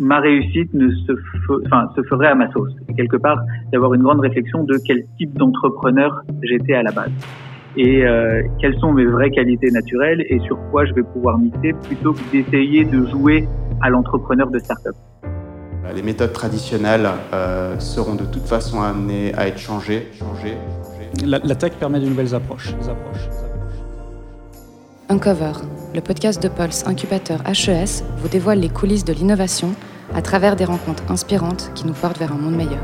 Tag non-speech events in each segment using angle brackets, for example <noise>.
ma réussite ne se, enfin, se ferait à ma sauce. quelque part, d'avoir une grande réflexion de quel type d'entrepreneur j'étais à la base et euh, quelles sont mes vraies qualités naturelles et sur quoi je vais pouvoir miser plutôt que d'essayer de jouer à l'entrepreneur de start-up. Les méthodes traditionnelles euh, seront de toute façon amenées à être changées. changées, changées. La, la, tech permet de nouvelles approches. approches. Uncover, le podcast de Pulse Incubateur HES, vous dévoile les coulisses de l'innovation à travers des rencontres inspirantes qui nous portent vers un monde meilleur.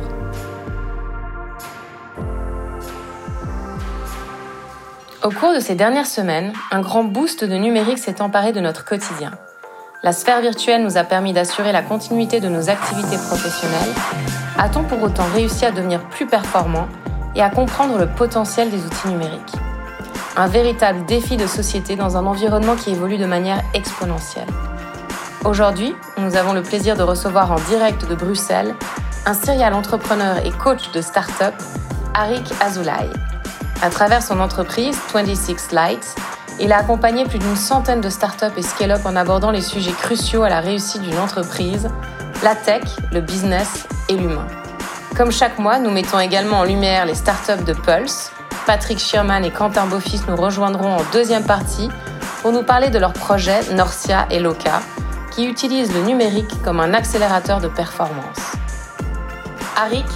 Au cours de ces dernières semaines, un grand boost de numérique s'est emparé de notre quotidien. La sphère virtuelle nous a permis d'assurer la continuité de nos activités professionnelles. A-t-on pour autant réussi à devenir plus performants et à comprendre le potentiel des outils numériques? Un véritable défi de société dans un environnement qui évolue de manière exponentielle. Aujourd'hui, nous avons le plaisir de recevoir en direct de Bruxelles un serial entrepreneur et coach de start-up, Arik Azoulay. À travers son entreprise 26 Lights, il a accompagné plus d'une centaine de start-up et scale-up en abordant les sujets cruciaux à la réussite d'une entreprise, la tech, le business et l'humain. Comme chaque mois, nous mettons également en lumière les start-up de Pulse, Patrick Schirman et Quentin Beaufils nous rejoindront en deuxième partie pour nous parler de leurs projets Norcia et Loca, qui utilisent le numérique comme un accélérateur de performance. Arik,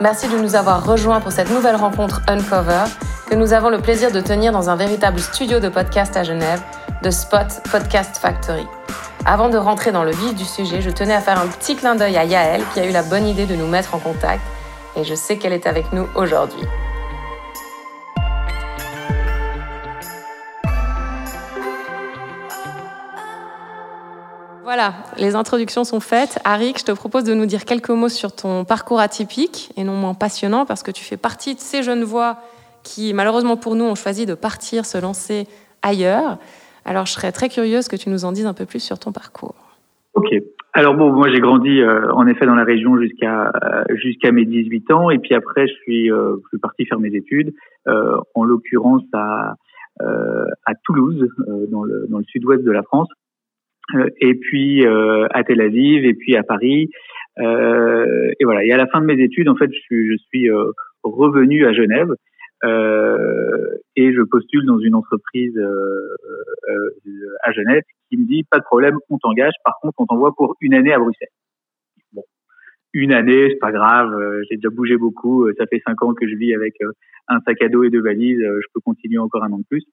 merci de nous avoir rejoints pour cette nouvelle rencontre Uncover que nous avons le plaisir de tenir dans un véritable studio de podcast à Genève, de Spot Podcast Factory. Avant de rentrer dans le vif du sujet, je tenais à faire un petit clin d'œil à Yael qui a eu la bonne idée de nous mettre en contact et je sais qu'elle est avec nous aujourd'hui. Voilà, les introductions sont faites. Arik, je te propose de nous dire quelques mots sur ton parcours atypique et non moins passionnant parce que tu fais partie de ces jeunes voix qui, malheureusement pour nous, ont choisi de partir, se lancer ailleurs. Alors, je serais très curieuse que tu nous en dises un peu plus sur ton parcours. Ok. Alors bon, moi j'ai grandi euh, en effet dans la région jusqu'à euh, mes 18 ans et puis après je suis, euh, parti faire mes études, en l'occurrence à Toulouse, dans le sud-ouest de la France. Euh, et puis euh, à Tel Aviv, et puis à Paris. Euh, et voilà. Et à la fin de mes études, en fait, je suis, je suis revenu à Genève. Euh, et je postule dans une entreprise euh, euh, à Genève qui me dit pas de problème, on t'engage. Par contre, on t'envoie pour une année à Bruxelles. Bon, une année, c'est pas grave. J'ai déjà bougé beaucoup. Ça fait cinq ans que je vis avec un sac à dos et deux valises. Je peux continuer encore un an de plus.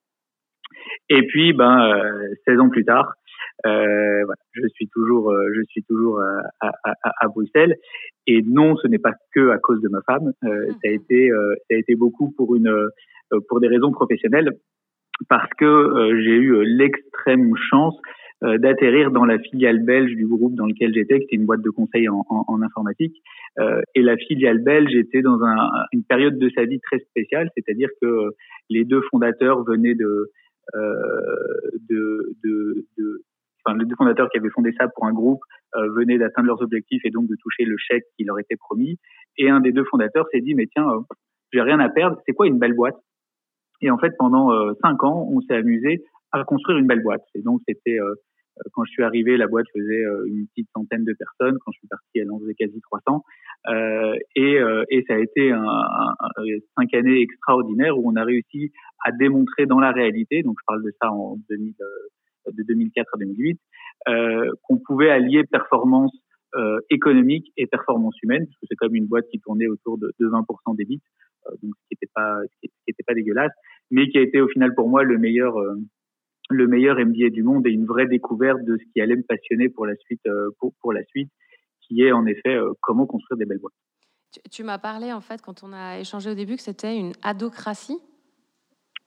Et puis, ben, 16 ans plus tard, euh, voilà, je suis toujours, euh, je suis toujours à, à, à, Bruxelles. Et non, ce n'est pas que à cause de ma femme. Euh, mmh. ça a été, euh, ça a été beaucoup pour une, euh, pour des raisons professionnelles, parce que j'ai eu l'extrême chance d'atterrir dans la filiale belge du groupe dans lequel j'étais, qui était une boîte de conseil en, en, en informatique. et la filiale belge était dans un, une période de sa vie très spéciale, c'est-à-dire que les deux fondateurs venaient de, de, de, de, enfin, les deux fondateurs qui avaient fondé ça pour un groupe euh, venaient d'atteindre leurs objectifs et donc de toucher le chèque qui leur était promis. Et un des deux fondateurs s'est dit, mais tiens, euh, j'ai rien à perdre, c'est quoi une belle boîte? Et en fait, pendant euh, cinq ans, on s'est amusé à construire une belle boîte. Et donc, c'était euh, quand je suis arrivé, la boîte faisait une petite centaine de personnes. Quand je suis parti, elle en faisait quasi 300. Euh, et, et, ça a été un, un, cinq années extraordinaires où on a réussi à démontrer dans la réalité, donc je parle de ça en 2000, de 2004 à 2008, euh, qu'on pouvait allier performance euh, économique et performance humaine, parce que c'est comme une boîte qui tournait autour de, de 20% des bits, euh, donc ce qui n'était pas, ce qui était pas dégueulasse, mais qui a été au final pour moi le meilleur, le meilleur MBA du monde et une vraie découverte de ce qui allait me passionner pour la suite, pour, pour la suite, qui est en effet comment construire des belles boîtes. Tu, tu m'as parlé en fait quand on a échangé au début que c'était une adocratie?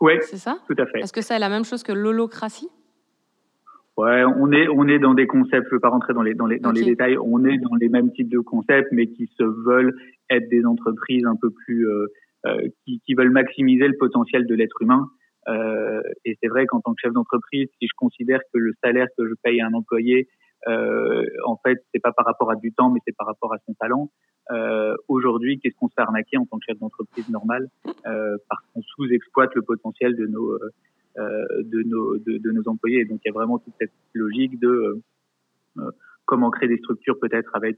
Oui, c'est ça? Tout à fait. Est-ce que c'est la même chose que l'holocratie? Ouais, on est on est dans des concepts. Je veux pas rentrer dans les dans les dans les détails. On est dans les mêmes types de concepts, mais qui se veulent être des entreprises un peu plus euh, euh, qui, qui veulent maximiser le potentiel de l'être humain. Euh, et c'est vrai qu'en tant que chef d'entreprise, si je considère que le salaire que je paye à un employé, euh, en fait, c'est pas par rapport à du temps, mais c'est par rapport à son talent. Euh, Aujourd'hui, qu'est-ce qu'on se fait arnaquer en tant que chef d'entreprise normal? Euh, Parce qu'on sous-exploite le potentiel de nos euh, de, nos, de, de, nos employés. donc il y a vraiment toute cette logique de, euh, comment créer des structures peut-être avec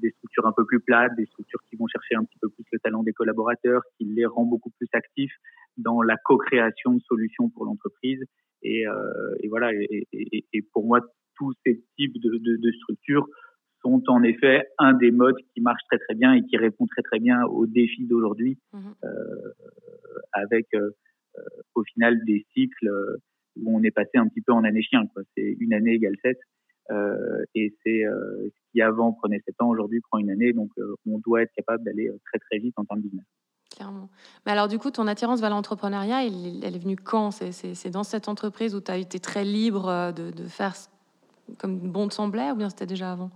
des structures un peu plus plates, des structures qui vont chercher un petit peu plus le talent des collaborateurs, qui les rend beaucoup plus actifs dans la co-création de solutions pour l'entreprise. Et, et, voilà. Et, et, et, pour moi, tous ces types de, de, de structures sont en effet un des modes qui marche très très bien et qui répond très très bien aux défis d'aujourd'hui, mmh. euh, avec euh, euh, au final des cycles où on est passé un petit peu en année chien. C'est une année égale 7. Euh, et c'est euh, ce qui avant prenait 7 ans, aujourd'hui prend une année. Donc on doit être capable d'aller très très vite en termes de business. Clairement. Mais alors du coup, ton attirance vers l'entrepreneuriat, elle, est venue quand? C'est dans cette entreprise où tu as été très libre de, de faire comme bon te semblait ou bien c'était déjà avant?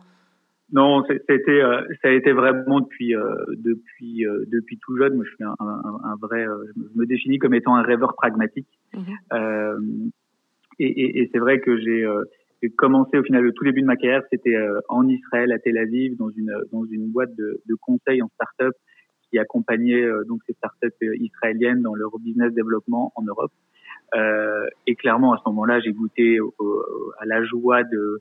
Non, été, euh, ça a été vraiment depuis, euh, depuis, euh, depuis tout jeune. Moi, je suis un, un, un vrai, je me définis comme étant un rêveur pragmatique. Mhm. et, et, et c'est vrai que j'ai commencé au final le tout début de ma carrière, c'était en Israël, à Tel Aviv, dans une dans une boîte de, de conseil en start-up qui accompagnait donc ces start-up israéliennes dans leur business développement en Europe. et clairement, à ce moment-là, j'ai goûté à la joie de euh,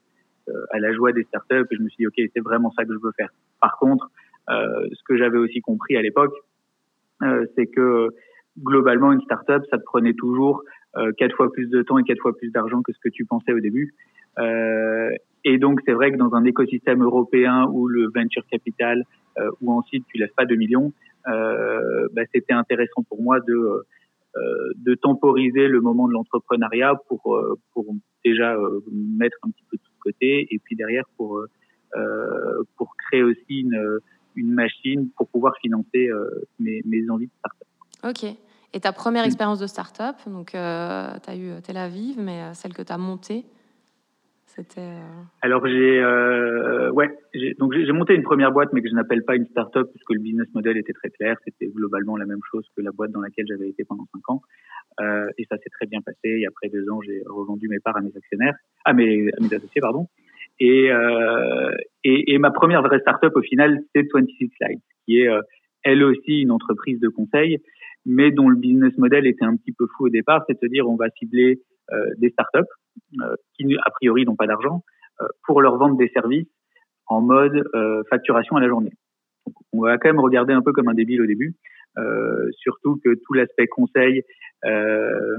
à la joie des startups et je me suis dit ok c'est vraiment ça que je veux faire. Par contre, euh, ce que j'avais aussi compris à l'époque, euh, c'est que globalement une startup ça te prenait toujours quatre fois plus de temps et quatre fois plus d'argent que ce que tu pensais au début. Euh, et donc c'est vrai que dans un écosystème européen où le venture capital, euh, où ensuite tu lèves pas de millions, euh, bah, c'était intéressant pour moi de temporiser le moment de l'entrepreneuriat pour déjà mettre un petit peu et puis derrière pour euh, pour créer aussi une, une machine pour pouvoir financer euh, mes, mes envies de start-up. Ok. Et ta première mm. expérience de start-up, donc euh, tu as eu Tel Aviv, mais celle que tu as montée, c'était. Alors j'ai ouais, donc j'ai monté une première boîte, mais que je n'appelle pas une start-up puisque le business model était très clair. C'était globalement la même chose que la boîte dans laquelle j'avais été pendant cinq ans. Euh, et ça s'est très bien passé. Et après deux ans, j'ai revendu mes parts à mes actionnaires, à mes, à mes associés, pardon. Et, euh, et, ma première vraie startup au final, c'est 26 Slides, qui est euh, elle aussi une entreprise de conseil, mais dont le business model était un petit peu fou au départ, c'est-à-dire on va cibler euh, des startups euh, qui a priori n'ont pas d'argent euh, pour leur vendre des services en mode facturation à la journée. On va quand même regarder un peu comme un débile au début, surtout que tout l'aspect conseil euh,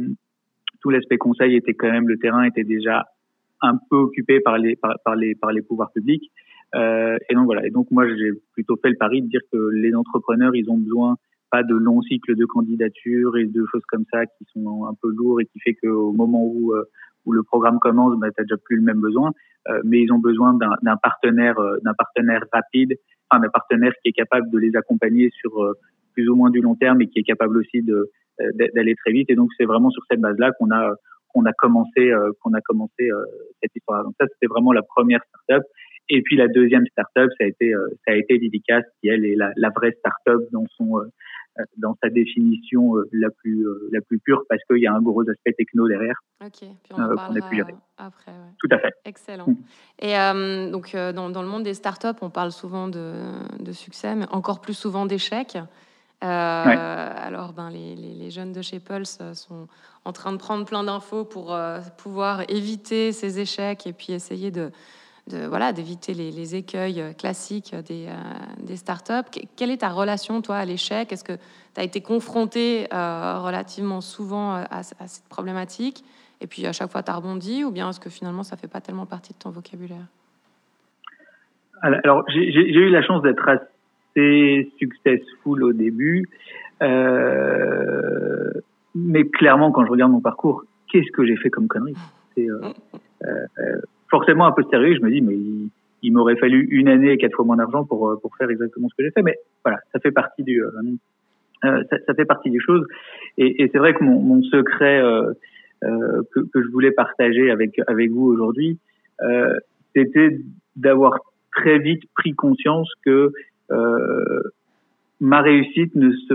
tout l'aspect conseil était quand même, le terrain était déjà un peu occupé par les par, les par les pouvoirs publics. Euh, et donc voilà. Et donc moi j'ai plutôt fait le pari de dire que les entrepreneurs ils ont besoin pas de longs cycles de candidature et de choses comme ça qui sont un peu lourds et qui fait qu'au moment où euh, où le programme commence, bah, tu déjà plus le même besoin, euh, mais ils ont besoin d'un partenaire euh, d'un partenaire rapide, enfin, d'un partenaire qui est capable de les accompagner sur euh, plus ou moins du long terme et qui est capable aussi de euh, d'aller très vite. Et donc c'est vraiment sur cette base-là qu'on a qu'on a commencé qu'on a commencé cette histoire. Donc ça c'était vraiment la première startup. Et puis la deuxième startup, ça a été ça a été Didicast, qui elle est la, la vraie startup dans son dans sa définition la plus la plus pure parce qu'il y a un gros aspect techno derrière. Ok. Puis on en parlera après. Ouais. Tout à fait. Excellent. Et donc dans, dans, le monde des startups, on parle souvent de, de succès, mais encore plus souvent d'échecs. Euh, alors, ben, les, les, jeunes de chez Pulse euh, sont en train de prendre plein d'infos pour euh, pouvoir éviter ces échecs et puis essayer de, de voilà, d'éviter les, les, écueils classiques des, des startups. Quelle est ta relation, toi, à l'échec? Est-ce que tu as été confronté relativement souvent à, à, cette problématique? Et puis à chaque fois, tu as rebondi ou bien est-ce que finalement, ça fait pas tellement partie de ton vocabulaire? Alors, j'ai eu la chance d'être assez successful au début. Euh, mais clairement, quand je regarde mon parcours, qu'est-ce que j'ai fait comme connerie euh, euh, forcément un peu sérieux. Je me dis, mais il, m'aurait fallu une année et quatre fois moins d'argent pour pour faire exactement ce que j'ai fait. Mais voilà, ça fait partie du ça, ça, fait partie des choses. Et, et c'est vrai que mon, mon secret que, que, je voulais partager avec avec vous aujourd'hui, c'était d'avoir très vite pris conscience que euh, ma réussite ne se,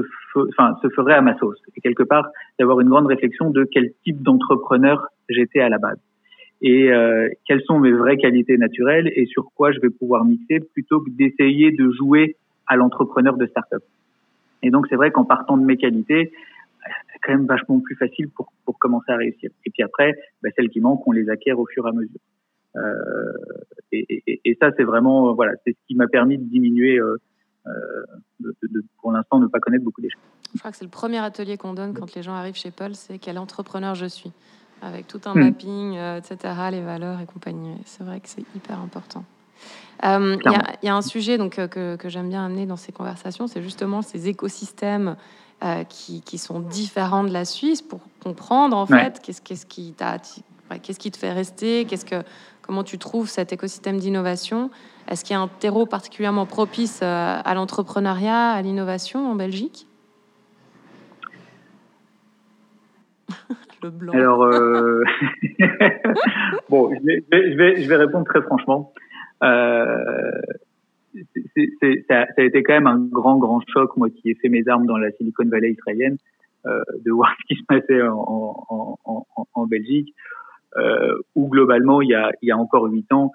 enfin, se ferait à ma sauce. Et quelque part, d'avoir une grande réflexion de quel type d'entrepreneur j'étais à la base. Et euh, quelles sont mes vraies qualités naturelles et sur quoi je vais pouvoir mixer plutôt que d'essayer de jouer à l'entrepreneur de start-up. Et donc, c'est vrai qu'en partant de mes qualités, c'est quand même vachement plus facile pour, pour commencer à réussir. Et puis après, bah, celles qui manquent, on les acquiert au fur et à mesure. Et, et, ça, c'est vraiment, voilà, c'est ce qui m'a permis de diminuer, de, de, pour l'instant, ne pas connaître beaucoup d'échecs. Je crois que c'est le premier atelier qu'on donne quand les gens arrivent chez Paul, c'est quel entrepreneur je suis, avec tout un hmm. mapping, etc., les valeurs et compagnie. C'est vrai que c'est hyper important. Il y, y, a un sujet donc, que, que j'aime bien amener dans ces conversations, c'est justement ces écosystèmes euh, qui, qui, sont différents de la Suisse pour comprendre en fait qu'est-ce, qu'est-ce qui t'a qu'est-ce qui te fait rester qu'est-ce que comment tu trouves cet écosystème d'innovation est-ce qu'il y a un terreau particulièrement propice euh, à l'entrepreneuriat à l'innovation en Belgique? Alors euh... <laughs> bon je vais, je vais, je vais répondre très franchement. Euh, ça, a été quand même un grand, grand choc, moi qui ai fait mes armes dans la Silicon Valley israélienne, euh, de <laughs> voir ce qui se passait en, en, Belgique, où globalement, il y a, il y a encore huit ans,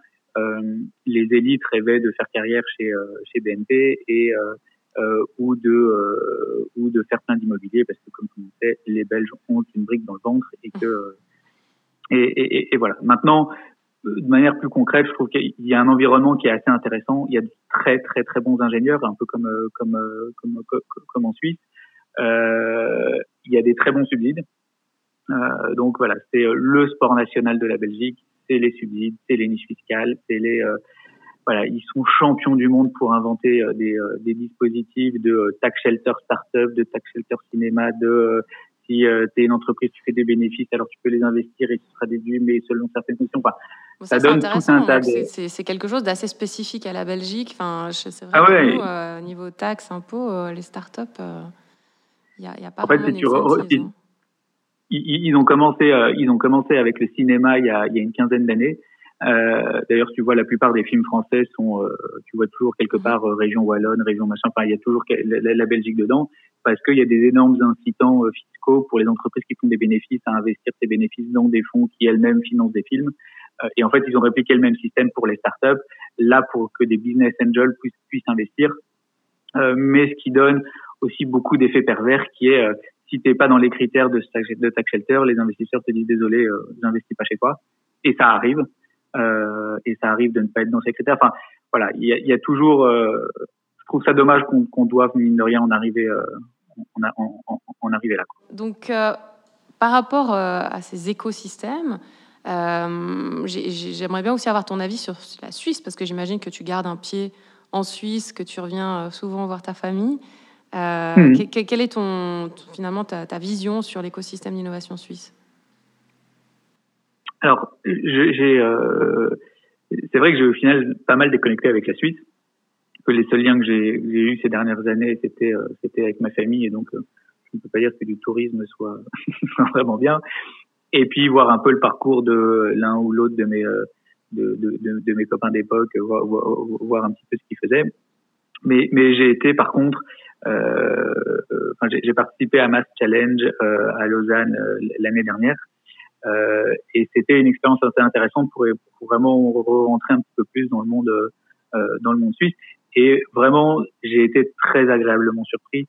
les élites rêvaient de faire carrière chez, chez BNP et euh, euh, ou de ou de faire plein d'immobilier parce que comme vous le sait, les Belges ont une brique dans le ventre et que et, et, et voilà. Maintenant, de manière plus concrète, je trouve qu'il y a un environnement qui est assez intéressant. Il y a de très très très bons ingénieurs, un peu comme euh, comme euh, comme, comme, en Suisse. Euh, il y a des très bons subsides. Euh, donc voilà, c'est le sport national de la Belgique. C'est les subsides, c'est les niches fiscales, c'est les voilà, ils sont champions du monde pour inventer des, des dispositifs de tax shelter startup, de tax shelter cinéma, de si euh, tu es une entreprise, tu fais des bénéfices, alors tu peux les investir et ce sera déduit, mais selon certaines conditions. Enfin, ça, donne tout un tas C'est quelque chose d'assez spécifique à la Belgique. Enfin, c'est vrai ah nous, euh, niveau taxes, impôts, euh, les startups, il n'y a, y a, pas en fait, tu hein. ils, ils, ont commencé, ils ont commencé avec le cinéma il y a, il y a une quinzaine d'années. Euh, D'ailleurs, tu vois, la plupart des films français sont, euh, tu vois toujours quelque mmh. part euh, région wallonne, région machin. Enfin, il y a toujours la, la Belgique dedans parce qu'il y a des énormes incitants fiscaux pour les entreprises qui font des bénéfices à investir ces bénéfices dans des fonds qui elles-mêmes financent des films. Euh, et en fait, ils ont répliqué le même système pour les startups, là pour que des business angels puissent, puissent investir. Euh, mais ce qui donne aussi beaucoup d'effets pervers, qui est euh, si t'es pas dans les critères de, de tax shelter, les investisseurs te disent désolé, euh, j'investis pas chez toi. Et ça arrive. Euh, et ça arrive de ne pas être dans ces critères. Enfin, voilà, il y a, y a, toujours. Euh, je trouve ça dommage qu'on qu doive mine de rien en arriver, euh, en, en, en, en, arriver là. Donc, par rapport à ces écosystèmes, euh, J'aimerais bien aussi avoir ton avis sur la Suisse, parce que j'imagine que tu gardes un pied en Suisse, que tu reviens souvent voir ta famille. Euh, mmh. Quelle est ton, finalement ta, ta vision sur l'écosystème d'innovation suisse? Alors, j'ai, euh, c'est vrai que j'ai au final pas mal déconnecté avec la Suisse. Que les seuls liens que j'ai eus ces dernières années, c'était euh, c'était avec ma famille, et donc euh, je ne peux pas dire que du tourisme soit <laughs> vraiment bien et puis voir un peu le parcours de l'un ou l'autre de mes euh, de, de, de, mes copains d'époque, voir, voir, un petit peu ce qu'ils faisaient. Mais, mais j'ai été par contre, euh, enfin, j'ai participé à Mass Challenge euh, à Lausanne euh, l'année dernière, euh, et c'était une expérience assez intéressante pour, pour, vraiment rentrer un petit peu plus dans le monde euh, dans le monde suisse. Et vraiment, j'ai été très agréablement surpris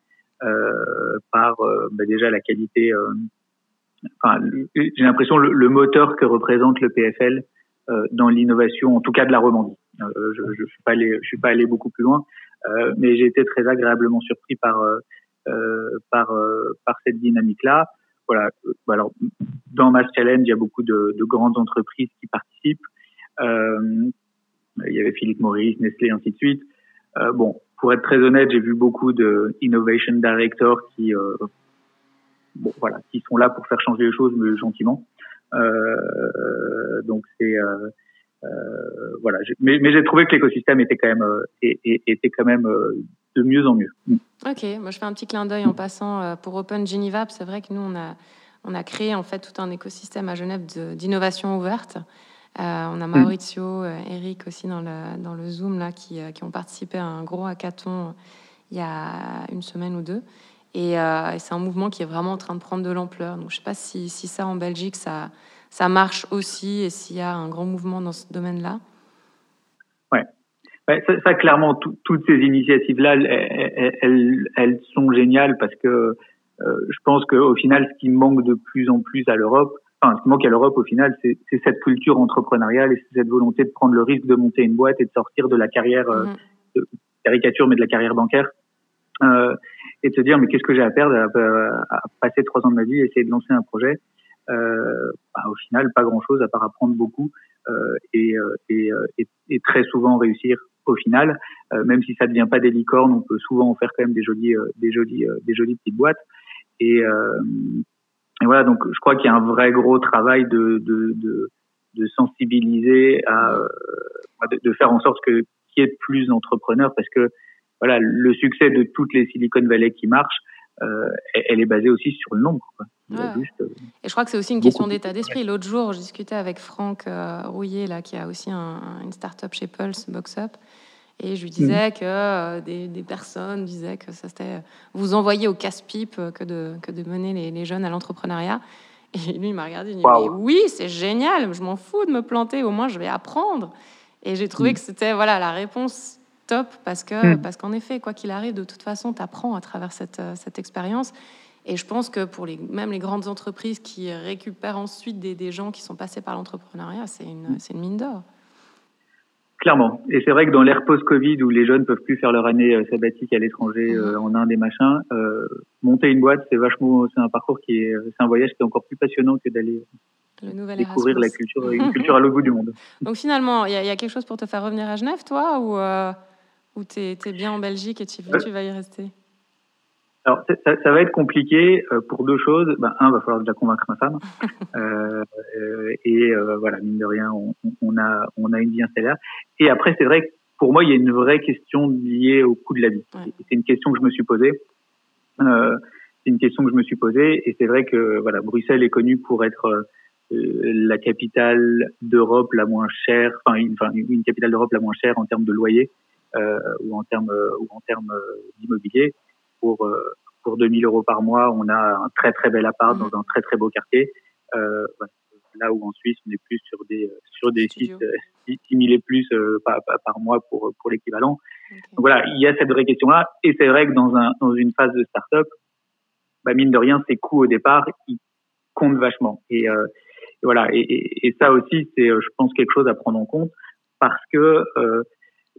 par bah, déjà la qualité enfin, j'ai l'impression le, le, moteur que représente le PFL euh, dans l'innovation, en tout cas de la Romandie. Euh, je, je suis pas allé, je suis pas allé beaucoup plus loin, euh, mais j'ai été très agréablement surpris par euh, euh, par par cette dynamique-là. Voilà. Alors, dans Mass Challenge, il y a beaucoup de, de grandes entreprises qui participent. il y avait Philippe Maurice, Nestlé, ainsi de suite. bon, pour être très honnête, j'ai vu beaucoup de innovation directors qui bon, voilà, qui sont là pour faire changer les choses, mais gentiment. Euh, donc c'est euh, euh, voilà, mais, mais j'ai trouvé que l'écosystème était quand même était quand même de mieux en mieux. Ok, moi je fais un petit clin d'œil en passant pour Open Geneva. C'est vrai que nous on a on a créé en fait tout un écosystème à Genève d'innovation ouverte. Euh, on a. Maurizio, euh, Eric aussi dans le, dans le Zoom là, qui, qui, ont participé à un gros hackathon il y a une semaine ou deux. Euh, et, c'est un mouvement qui est vraiment en train de prendre de l'ampleur. Donc, je ne sais pas si, si, ça, en Belgique, ça, ça marche aussi et s'il y a un grand mouvement dans ce domaine-là. Ouais. ça, clairement, toutes ces initiatives-là, elles, elles, elles, sont géniales parce que euh, je pense qu'au final, ce qui manque de plus en plus à l'Europe, enfin, ce qui manque à l'Europe au final, c'est cette culture entrepreneuriale et cette volonté de prendre le risque de monter une boîte et de sortir de la carrière, mm-hmm. de caricature, mais de la carrière bancaire. Euh, et de se dire mais qu'est-ce que j'ai à perdre à, passer trois ans de ma vie, essayer de lancer un projet? Euh, bah, au final, pas grand-chose à part apprendre beaucoup euh, et, euh, et, euh, et, et, très souvent réussir au final. même si ça ne devient pas des licornes, on peut souvent en faire quand même des jolies, des jolies, des jolies petites boîtes. Et, et voilà, donc je crois qu'il y a un vrai gros travail de, de, de, de sensibiliser à, de, de, faire en sorte que qu'il y ait plus d'entrepreneurs parce que voilà, le succès de toutes les Silicon Valley qui marchent, euh, elle est basée aussi sur le nombre. Quoi. Juste, euh, et je crois que c'est aussi une question d'état d'esprit. L'autre jour, je discutais avec Franck euh, Rouillet, là, qui a aussi un, une start-up chez Pulse, BoxUp. Et je lui disais mhm. que euh, des, des, personnes disaient que ça c'était vous envoyer au casse-pipe que de, que de mener les, les jeunes à l'entrepreneuriat. <laughs> Et lui, il m'a regardé, il dit Mais oui, c'est génial, je m'en fous de me planter, au moins je vais apprendre. Et j'ai trouvé mhm. que c'était voilà, la réponse top parce que hmm. parce qu'en effet, quoi qu'il arrive, de toute façon, tu apprends à travers cette, euh, cette expérience. Et je pense que pour les, même les grandes entreprises qui récupèrent ensuite des, des gens qui sont passés par l'entrepreneuriat, c'est une, hmm. c'est une mine d'or. Clairement. Et c'est vrai que dans l'ère post-Covid où les jeunes peuvent plus faire leur année euh, sabbatique à l'étranger, hmm. euh, en Inde et machin, monter une boîte, c'est vachement, c'est un parcours qui est, c'est un voyage qui est encore plus passionnant que d'aller découvrir la culture, une <laughs> culture à l'autre bout du monde. Donc finalement, il y, y, a quelque chose pour te faire revenir à Genève, toi, ou ou tu es, bien en Belgique et tu, tu vas y rester alors, ça, ça, va être compliqué euh, pour deux choses. Ben, un, va falloir déjà convaincre ma femme. <laughs> euh, et euh, voilà, mine de rien, on, on, a, on a une vie installée. Et après, c'est vrai que pour moi, il y a une vraie question liée au coût de la vie. C'est une question que je me suis posée. Euh, c'est une question que je me suis posée. Et c'est vrai que voilà, Bruxelles est connue pour être la capitale d'Europe la moins chère, enfin une, une capitale d'Europe la moins chère en termes de loyer. Euh, ou en termes ou en termes d'immobilier. Pour euh, pour 2000 euros par mois, on a un très très bel appart mmh. dans un très très beau quartier. Euh, là où en Suisse, on est plus sur des sur des sites 6 000 et plus par, par, mois pour pour l'équivalent. Donc voilà, il y a cette vraie question là, et c'est vrai que dans un dans une phase de start-up, bah mine de rien, ces coûts au départ, ils comptent vachement. Et, euh, et voilà, et, et, et, ça aussi, c'est, je pense, quelque chose à prendre en compte parce que euh,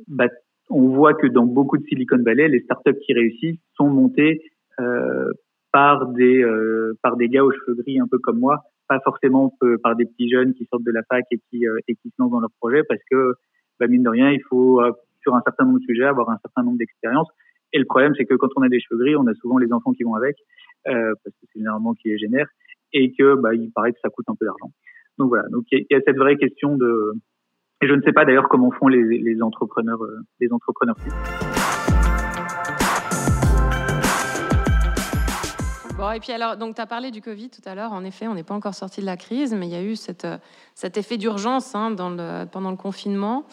bah, on voit que dans beaucoup de Silicon Valley, les startups qui réussissent sont montées euh, par des euh, par des gars aux cheveux gris un peu comme moi, pas forcément par des petits jeunes qui sortent de la fac et qui euh, et qui se lancent dans leur projet parce que bah, mine de rien, il faut sur un certain nombre de sujets avoir un certain nombre d'expériences. Et le problème, c'est que quand on a des cheveux gris, on a souvent les enfants qui vont avec parce que c'est généralement qui les génère et que bah, il paraît que ça coûte un peu d'argent. Donc voilà, donc il y, a cette vraie question de et je ne sais pas d'ailleurs comment font les, les entrepreneurs, euh, les entrepreneurs. Bon, et puis alors, donc tu as parlé du Covid tout à l'heure. En effet, on n'est pas encore sorti de la crise, mais il y a eu cette, euh, cet effet d'urgence hein, le, pendant le confinement.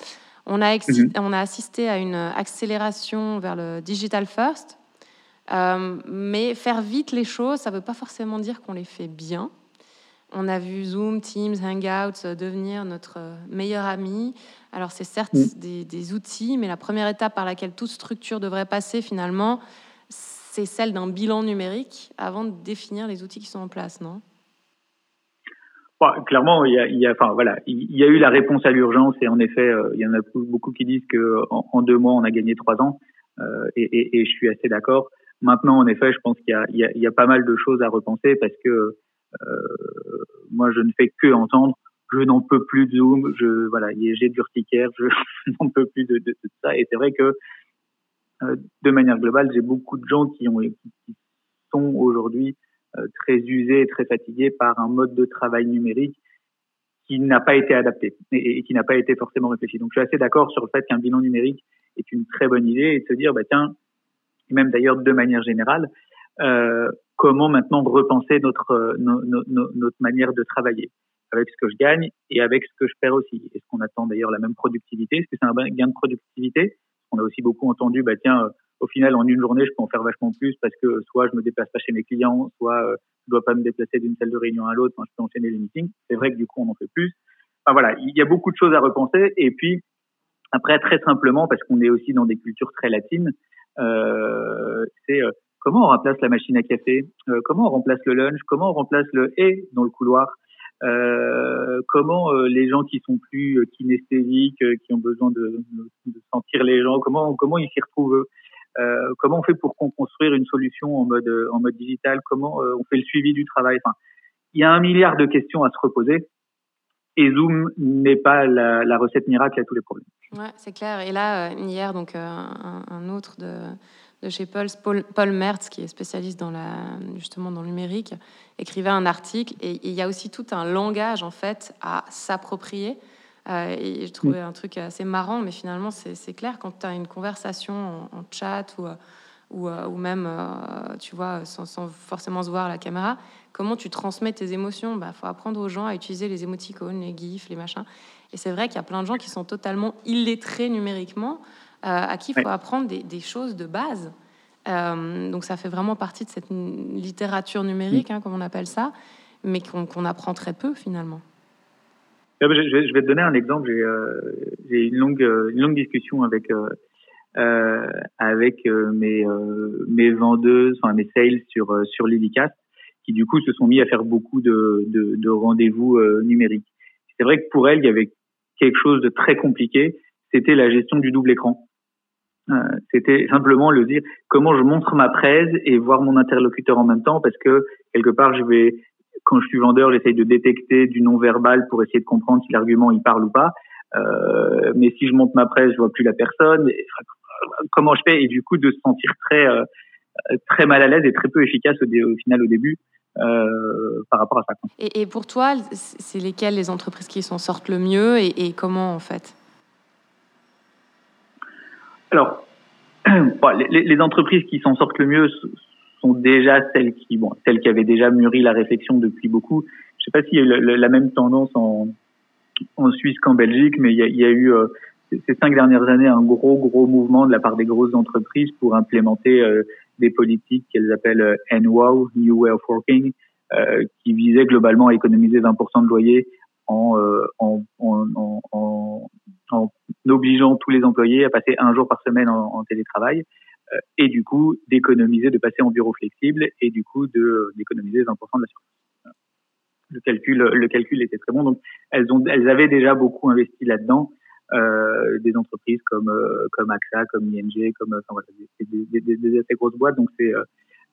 On a, mhm. on a assisté à une accélération vers le digital first. Euh, mais faire vite les choses, ça ne veut pas forcément dire qu'on les fait bien. On a vu Zoom, Teams, Hangouts euh, devenir notre euh, meilleur ami. Alors c'est certes mm. des, outils, mais la première étape par laquelle toute structure devrait passer finalement, c'est celle d'un bilan numérique avant de définir les outils qui sont en place, non? Clairement, il y a, enfin voilà, il y a eu la réponse à l'urgence et en effet, euh, il y en a beaucoup qui disent que en, deux mois on a gagné trois ans et, je suis assez d'accord. Maintenant, en effet, je pense qu'il y, y a, pas mal de choses à repenser parce que moi, je ne fais que entendre je n'en peux plus de Zoom, je voilà, j'ai d'urticaire, <laughs> je n'en peux plus de, de, de, ça. Et c'est vrai que euh, de manière globale, j'ai beaucoup de gens qui ont qui sont aujourd'hui euh, très usés et très fatigués par un mode de travail numérique qui n'a pas été adapté et, et qui n'a pas été forcément réfléchi. Donc je suis assez d'accord sur le fait qu'un bilan numérique est une très bonne idée et de se dire bah tiens, même d'ailleurs de manière générale, euh, comment maintenant repenser notre, euh, notre manière de travailler avec ce que je gagne et avec ce que je perds aussi. Est-ce qu'on attend d'ailleurs la même productivité? Est-ce que c'est un gain de productivité? On a aussi beaucoup entendu, bah tiens, euh, au final, en une journée, je peux en faire vachement plus parce que soit je me déplace pas chez mes clients, soit euh, je dois pas me déplacer d'une salle de réunion à l'autre, je peux enchaîner les meetings. C'est vrai que du coup, on en fait plus. Enfin voilà, il y a beaucoup de choses à repenser. Et puis, après, très simplement, parce qu'on est aussi dans des cultures très latines, euh, c'est Comment on remplace la machine à café? Euh, Comment on remplace le lunch? Comment on remplace le et dans le couloir? Euh, comment euh, les gens qui sont plus kinesthésiques, qui ont besoin de, sentir les gens, comment ils s'y retrouvent Comment on fait pour construire une solution en mode digital? Comment on fait le suivi du travail? Enfin, il y a un milliard de questions à se reposer. Et Zoom n'est pas la, recette miracle à tous les problèmes. Ouais, c'est clair. Et là, hier, donc un autre de de chez Paul, Paul, Mertz, qui est spécialiste dans la, justement dans le numérique, écrivait un article. Et, il y a aussi tout un langage, en fait, à s'approprier. Euh, et je trouvais un truc assez marrant, mais finalement, c'est clair, quand tu as une conversation en, chat ou, ou, euh, ou même, euh, tu vois, sans, forcément se voir à la caméra, comment tu transmets tes émotions? Il bah, faut apprendre aux gens à utiliser les émoticônes, les gifs, les machins. Et c'est vrai qu'il y a plein de gens qui sont totalement illettrés numériquement. Euh, à qui il faut apprendre des, choses de base. Euh, donc ça fait vraiment partie de cette littérature numérique, hein, comme on appelle ça, mais qu'on apprend très peu finalement. Je vais, te donner un exemple. J'ai euh, une, longue, une longue discussion avec, avec mes, mes vendeuses, enfin mes sales sur, sur l'Idicast, qui du coup se sont mis à faire beaucoup de, de, de rendez-vous numériques. C'est vrai que pour elles, il y avait quelque chose de très compliqué, c'était la gestion du double écran. Euh, c'était simplement le dire comment je montre ma presse et voir mon interlocuteur en même temps parce que quelque part je vais quand je suis vendeur j'essaye de détecter du non verbal pour essayer de comprendre si l'argument il parle ou pas. Euh, mais si je monte ma presse je vois plus la personne. Comment je fais? Et du coup de se sentir très euh, très mal à l'aise et très peu efficace au, final au début euh, par rapport à ça. Et, et pour toi, c'est lesquelles les entreprises qui s'en sortent le mieux et comment en fait? Alors, <clears throat> les, les, entreprises qui s'en sortent le mieux sont déjà celles qui, bon, celles qui avaient déjà mûri la réflexion depuis beaucoup. Je sais pas s'il y a eu la, même tendance en, en Suisse qu'en Belgique, mais il y a, il y a eu euh, ces cinq dernières années un gros gros mouvement de la part des grosses entreprises pour implémenter euh, des politiques qu'elles appellent euh, NWOW, New Way of Working, euh, qui visaient globalement à économiser 20% de loyer en, en, en, en, en obligeant tous les employés à passer un jour par semaine en, télétravail euh, et du coup d'économiser, de passer en bureau flexible et du coup d'économiser 20% de la surface. Le calcul, le calcul était très bon. Donc elles ont, elles avaient déjà beaucoup investi là-dedans. Euh, des entreprises comme euh, comme AXA, comme ING, comme enfin, voilà, des, des, des, assez grosses boîtes. Donc c'est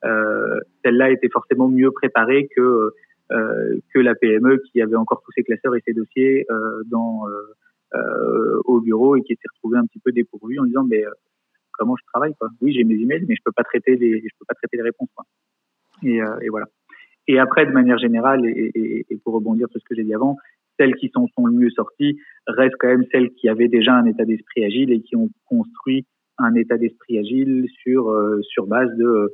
euh, celle-là était forcément mieux préparée que que la PME qui avait encore tous ses classeurs et ses dossiers dans euh, au bureau et qui s'est retrouvé un petit peu dépourvu en disant mais euh, comment je travaille quoi Oui, j'ai mes emails, mais je peux pas traiter les, je peux pas traiter les réponses quoi. Et, euh, et voilà. Et après, de manière générale, et, et, et pour rebondir sur ce que j'ai dit avant, celles qui s'en sont le mieux sorties restent quand même celles qui avaient déjà un état d'esprit agile et qui ont construit un état d'esprit agile sur sur base de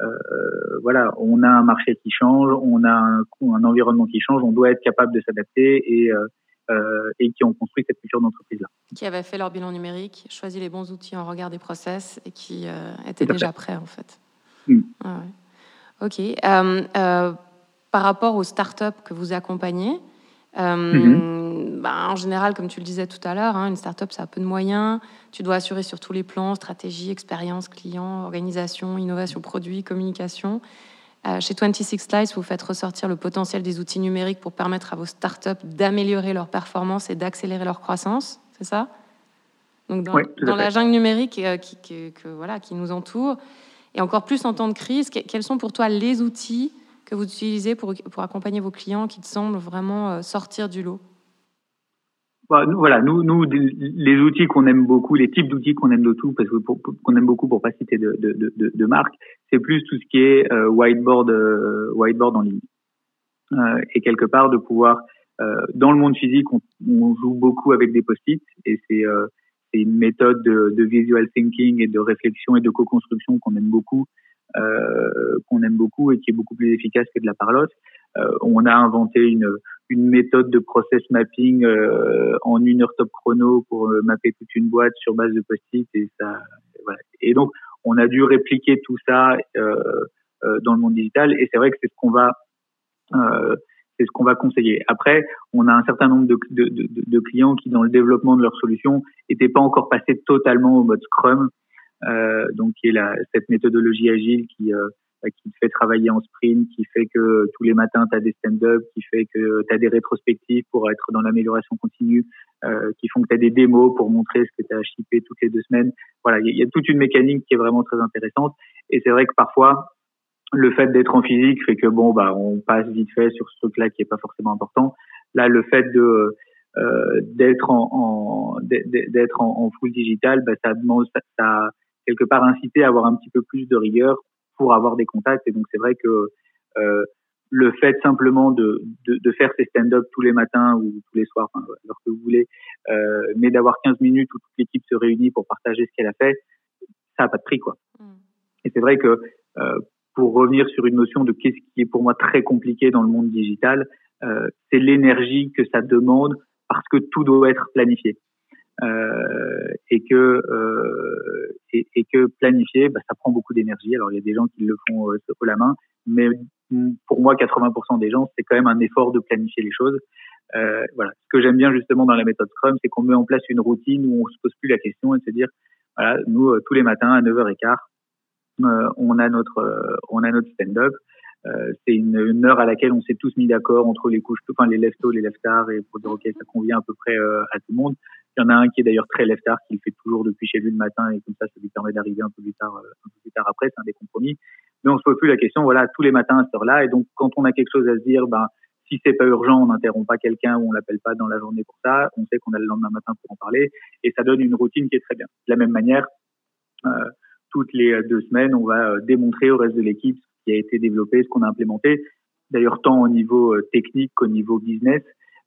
euh, voilà, on a un marché qui change, on a un, un, environnement qui change, on doit être capable de s'adapter et euh, euh, et qui ont construit cette culture d'entreprise-là. Qui avaient fait leur bilan numérique, choisi les bons outils en regard des process et qui euh, étaient déjà prêts en fait. Mm. Ah ok. Par rapport aux startups que vous accompagnez, mm-hmm. bah, en général, comme tu le disais tout à l'heure, hein, une startup, ça a peu de moyens. Tu dois assurer sur tous les plans, stratégie, expérience client, organisation, innovation produit, communication. Euh, chez 26 Slides, vous faites ressortir le potentiel des outils numériques pour permettre à vos startups d'améliorer leur performance et d'accélérer leur croissance, c'est ça? Donc dans, la jungle numérique euh, qui, que, voilà, qui nous entoure, et encore plus en temps de crise, quels sont pour toi les outils que vous utilisez pour, accompagner vos clients qui te semblent vraiment euh, sortir du lot? Bah, voilà, nous, les outils qu'on aime beaucoup, les types d'outils qu'on aime de tout, parce qu'on aime beaucoup pour pas citer de, de, marque, c'est plus tout ce qui est euh, whiteboard, euh, whiteboard en ligne. Et quelque part de pouvoir, dans le monde physique, on, on, joue beaucoup avec des post-it, et c'est une méthode de, de, visual thinking et de réflexion et de co-construction qu'on aime beaucoup, qu'on aime beaucoup et qui est beaucoup plus efficace que de la parlotte. on a inventé une une méthode de process mapping euh, en une heure top chrono pour euh, mapper toute une boîte sur base de post-it et ça voilà. et donc on a dû répliquer tout ça euh, euh dans le monde digital et c'est vrai que c'est ce qu'on va euh, c'est ce qu'on va conseiller. Après, on a un certain nombre de, de, de, de, clients qui, dans le développement de leur solution, n'étaient pas encore passés totalement au mode Scrum, donc qui est la, cette méthodologie agile qui qui te fait travailler en sprint, qui fait que tous les matins tu as des stand-up, qui fait que tu as des rétrospectives pour être dans l'amélioration continue, euh, qui font que tu as des démos pour montrer ce que tu as shippé toutes les deux semaines. Voilà, il y, a toute une mécanique qui est vraiment très intéressante. Et c'est vrai que parfois, le fait d'être en physique fait que bon, bah, on passe vite fait sur ce truc-là qui est pas forcément important. Là, le fait de euh, d'être en, en d'être en, full digital, bah, ça demande, ça quelque part incité à avoir un petit peu plus de rigueur pour avoir des contacts. Et donc c'est vrai que euh, le fait simplement de, de, de faire ces stand-up tous les matins ou tous les soirs, enfin, lorsque vous voulez, euh, mais d'avoir 15 minutes où toute l'équipe se réunit pour partager ce qu'elle a fait, ça n'a pas de prix. quoi. Mm. Et c'est vrai que euh, pour revenir sur une notion de qu'est-ce qui est pour moi très compliqué dans le monde digital, euh, c'est l'énergie que ça demande parce que tout doit être planifié. Euh, et que euh, et, que planifier, bah, ça prend beaucoup d'énergie. Alors il y a des gens qui le font euh, la main, mais pour moi, 80% des gens, c'est quand même un effort de planifier les choses. Euh, voilà. Ce que j'aime bien justement dans la méthode Scrum, c'est qu'on met en place une routine où on se pose plus la question et se dire, voilà, nous tous les matins à 9h15, euh, on a notre on a notre stand-up. C'est une, une, heure à laquelle on s'est tous mis d'accord entre les couches, enfin les left les left et pour dire ok ça convient à peu près à tout le monde. Il y en a un qui est d'ailleurs très left qui le fait toujours depuis chez lui le matin et comme ça ça lui permet d'arriver un peu plus tard un peu plus tard après. C'est un des compromis mais on se pose plus la question, voilà, tous les matins à cette heure-là. Et donc, quand on a quelque chose à se dire, ben, si c'est pas urgent, on n'interrompt pas quelqu'un ou on l'appelle pas dans la journée pour ça. On sait qu'on a le lendemain matin pour en parler et ça donne une routine qui est très bien. De la même manière, euh, toutes les deux semaines, on va euh, démontrer au reste de l'équipe qui a été développé, ce qu'on a implémenté. D'ailleurs, tant au niveau euh, technique qu'au niveau business.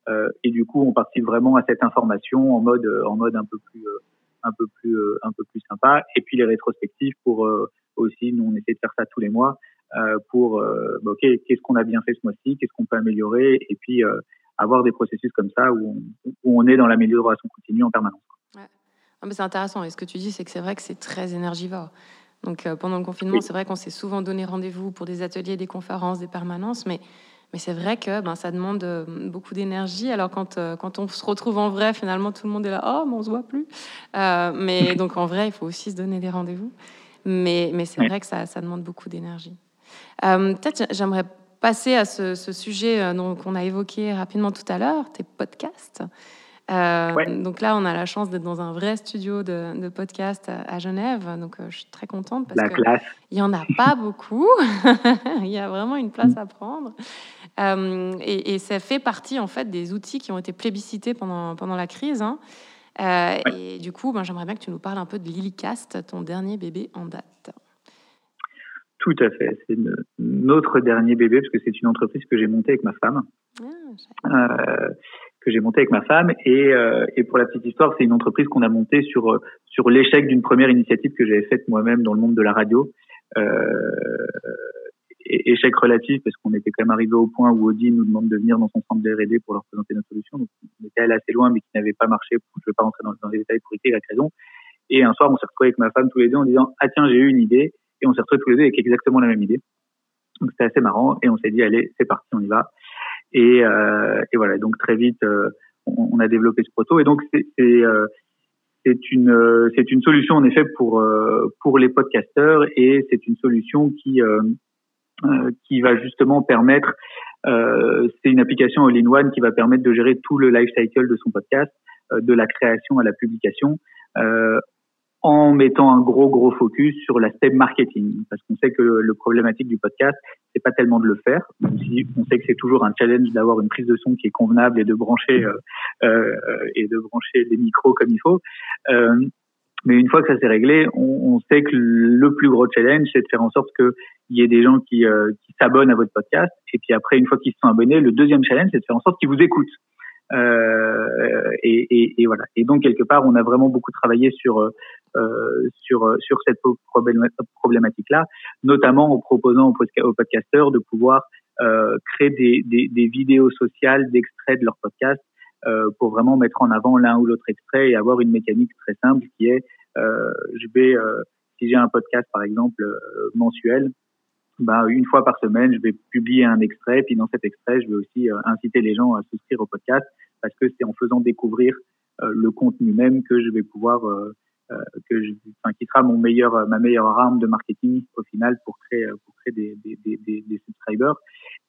Euh, et du coup, on participe vraiment à cette information en mode, un peu plus, sympa. Et puis les rétrospectives pour aussi, nous, on essaie de faire ça tous les mois euh, pour, euh, bah, ok, qu'est-ce qu'on a bien fait ce mois-ci, qu'est-ce qu'on peut améliorer, et puis euh, avoir des processus comme ça où on, est dans l'amélioration continue en permanence. Ah, c'est intéressant. Et ce que tu dis, c'est que c'est vrai que c'est très énergivore. Donc pendant le confinement, c'est vrai qu'on s'est souvent donné rendez-vous pour des ateliers, des conférences, des permanences, mais mais c'est vrai que ben, ça demande beaucoup d'énergie. Alors quand, quand on se retrouve en vrai, finalement, tout le monde est là, oh, mais on se voit plus. Euh, mais donc en vrai, il faut aussi se donner des rendez-vous. Mais, mais c'est vrai que ça, ça, demande beaucoup d'énergie. Euh, Peut-être j'aimerais passer à ce, ce sujet euh, qu'on a évoqué rapidement tout à l'heure, tes podcasts. Euh, Donc là, on a la chance d'être dans un vrai studio de, de podcast à, Genève. Donc, euh, je suis très contente parce qu'il n'y en a pas <laughs> beaucoup. <laughs> Il y a vraiment une place à prendre. Euh, et, et, ça fait partie, en fait, des outils qui ont été plébiscités pendant, pendant la crise. Hein. Et du coup, ben, j'aimerais bien que tu nous parles un peu de Lilycast, ton dernier bébé en date. Tout à fait. C'est notre dernier bébé parce que c'est une entreprise que j'ai montée avec ma femme. Ah, que j'ai montée avec ma femme et, euh, et pour la petite histoire, c'est une entreprise qu'on a montée sur sur l'échec d'une première initiative que j'avais faite moi-même dans le monde de la radio. Euh, échec relatif parce qu'on était quand même arrivé au point où Audi nous demande de venir dans son centre de R&D pour leur présenter notre solution. Donc, on était allé assez loin, mais qui n'avait pas marché. Je ne vais pas rentrer dans, les détails pour expliquer la raison. Et un soir, on s'est retrouvé avec ma femme tous les deux en disant, ah tiens, j'ai eu une idée. Et on s'est retrouvé tous les deux avec exactement la même idée. Donc, c'était assez marrant. Et on s'est dit, allez, c'est parti, on y va. Et, euh, et voilà. Donc, très vite, euh, on, a développé ce proto. Et donc, c'est, c'est une euh, c'est une solution en effet pour pour les podcasteurs et c'est une solution qui qui va justement permettre, c'est une application all-in-one qui va permettre de gérer tout le life cycle de son podcast, de la création à la publication, en mettant un gros gros focus sur l'aspect marketing parce qu'on sait que le, problématique du podcast c'est pas tellement de le faire on sait que c'est toujours un challenge d'avoir une prise de son qui est convenable et de brancher euh, euh, et de brancher les micros comme il faut euh, mais une fois que ça s'est réglé, on, sait que le plus gros challenge, c'est de faire en sorte qu'il y ait des gens qui, euh, qui s'abonnent à votre podcast. Et puis après, une fois qu'ils se sont abonnés, le deuxième challenge, c'est de faire en sorte qu'ils vous écoutent. Euh, et, et, et, voilà. Et donc quelque part, on a vraiment beaucoup travaillé sur euh, sur sur cette problématique-là, notamment en proposant aux podcasteurs de pouvoir euh, créer des, des, des vidéos sociales d'extraits de leur podcast euh, pour vraiment mettre en avant l'un ou l'autre extrait et avoir une mécanique très simple qui est euh, je vais euh, si j'ai un podcast par exemple mensuel ben, une fois par semaine je vais publier un extrait puis dans cet extrait je vais aussi inciter les gens à souscrire au podcast parce que c'est en faisant découvrir le contenu même que je vais pouvoir que je, enfin, qui sera mon meilleur, ma meilleure arme de marketing au final pour créer, pour créer des, des, des, des subscribers.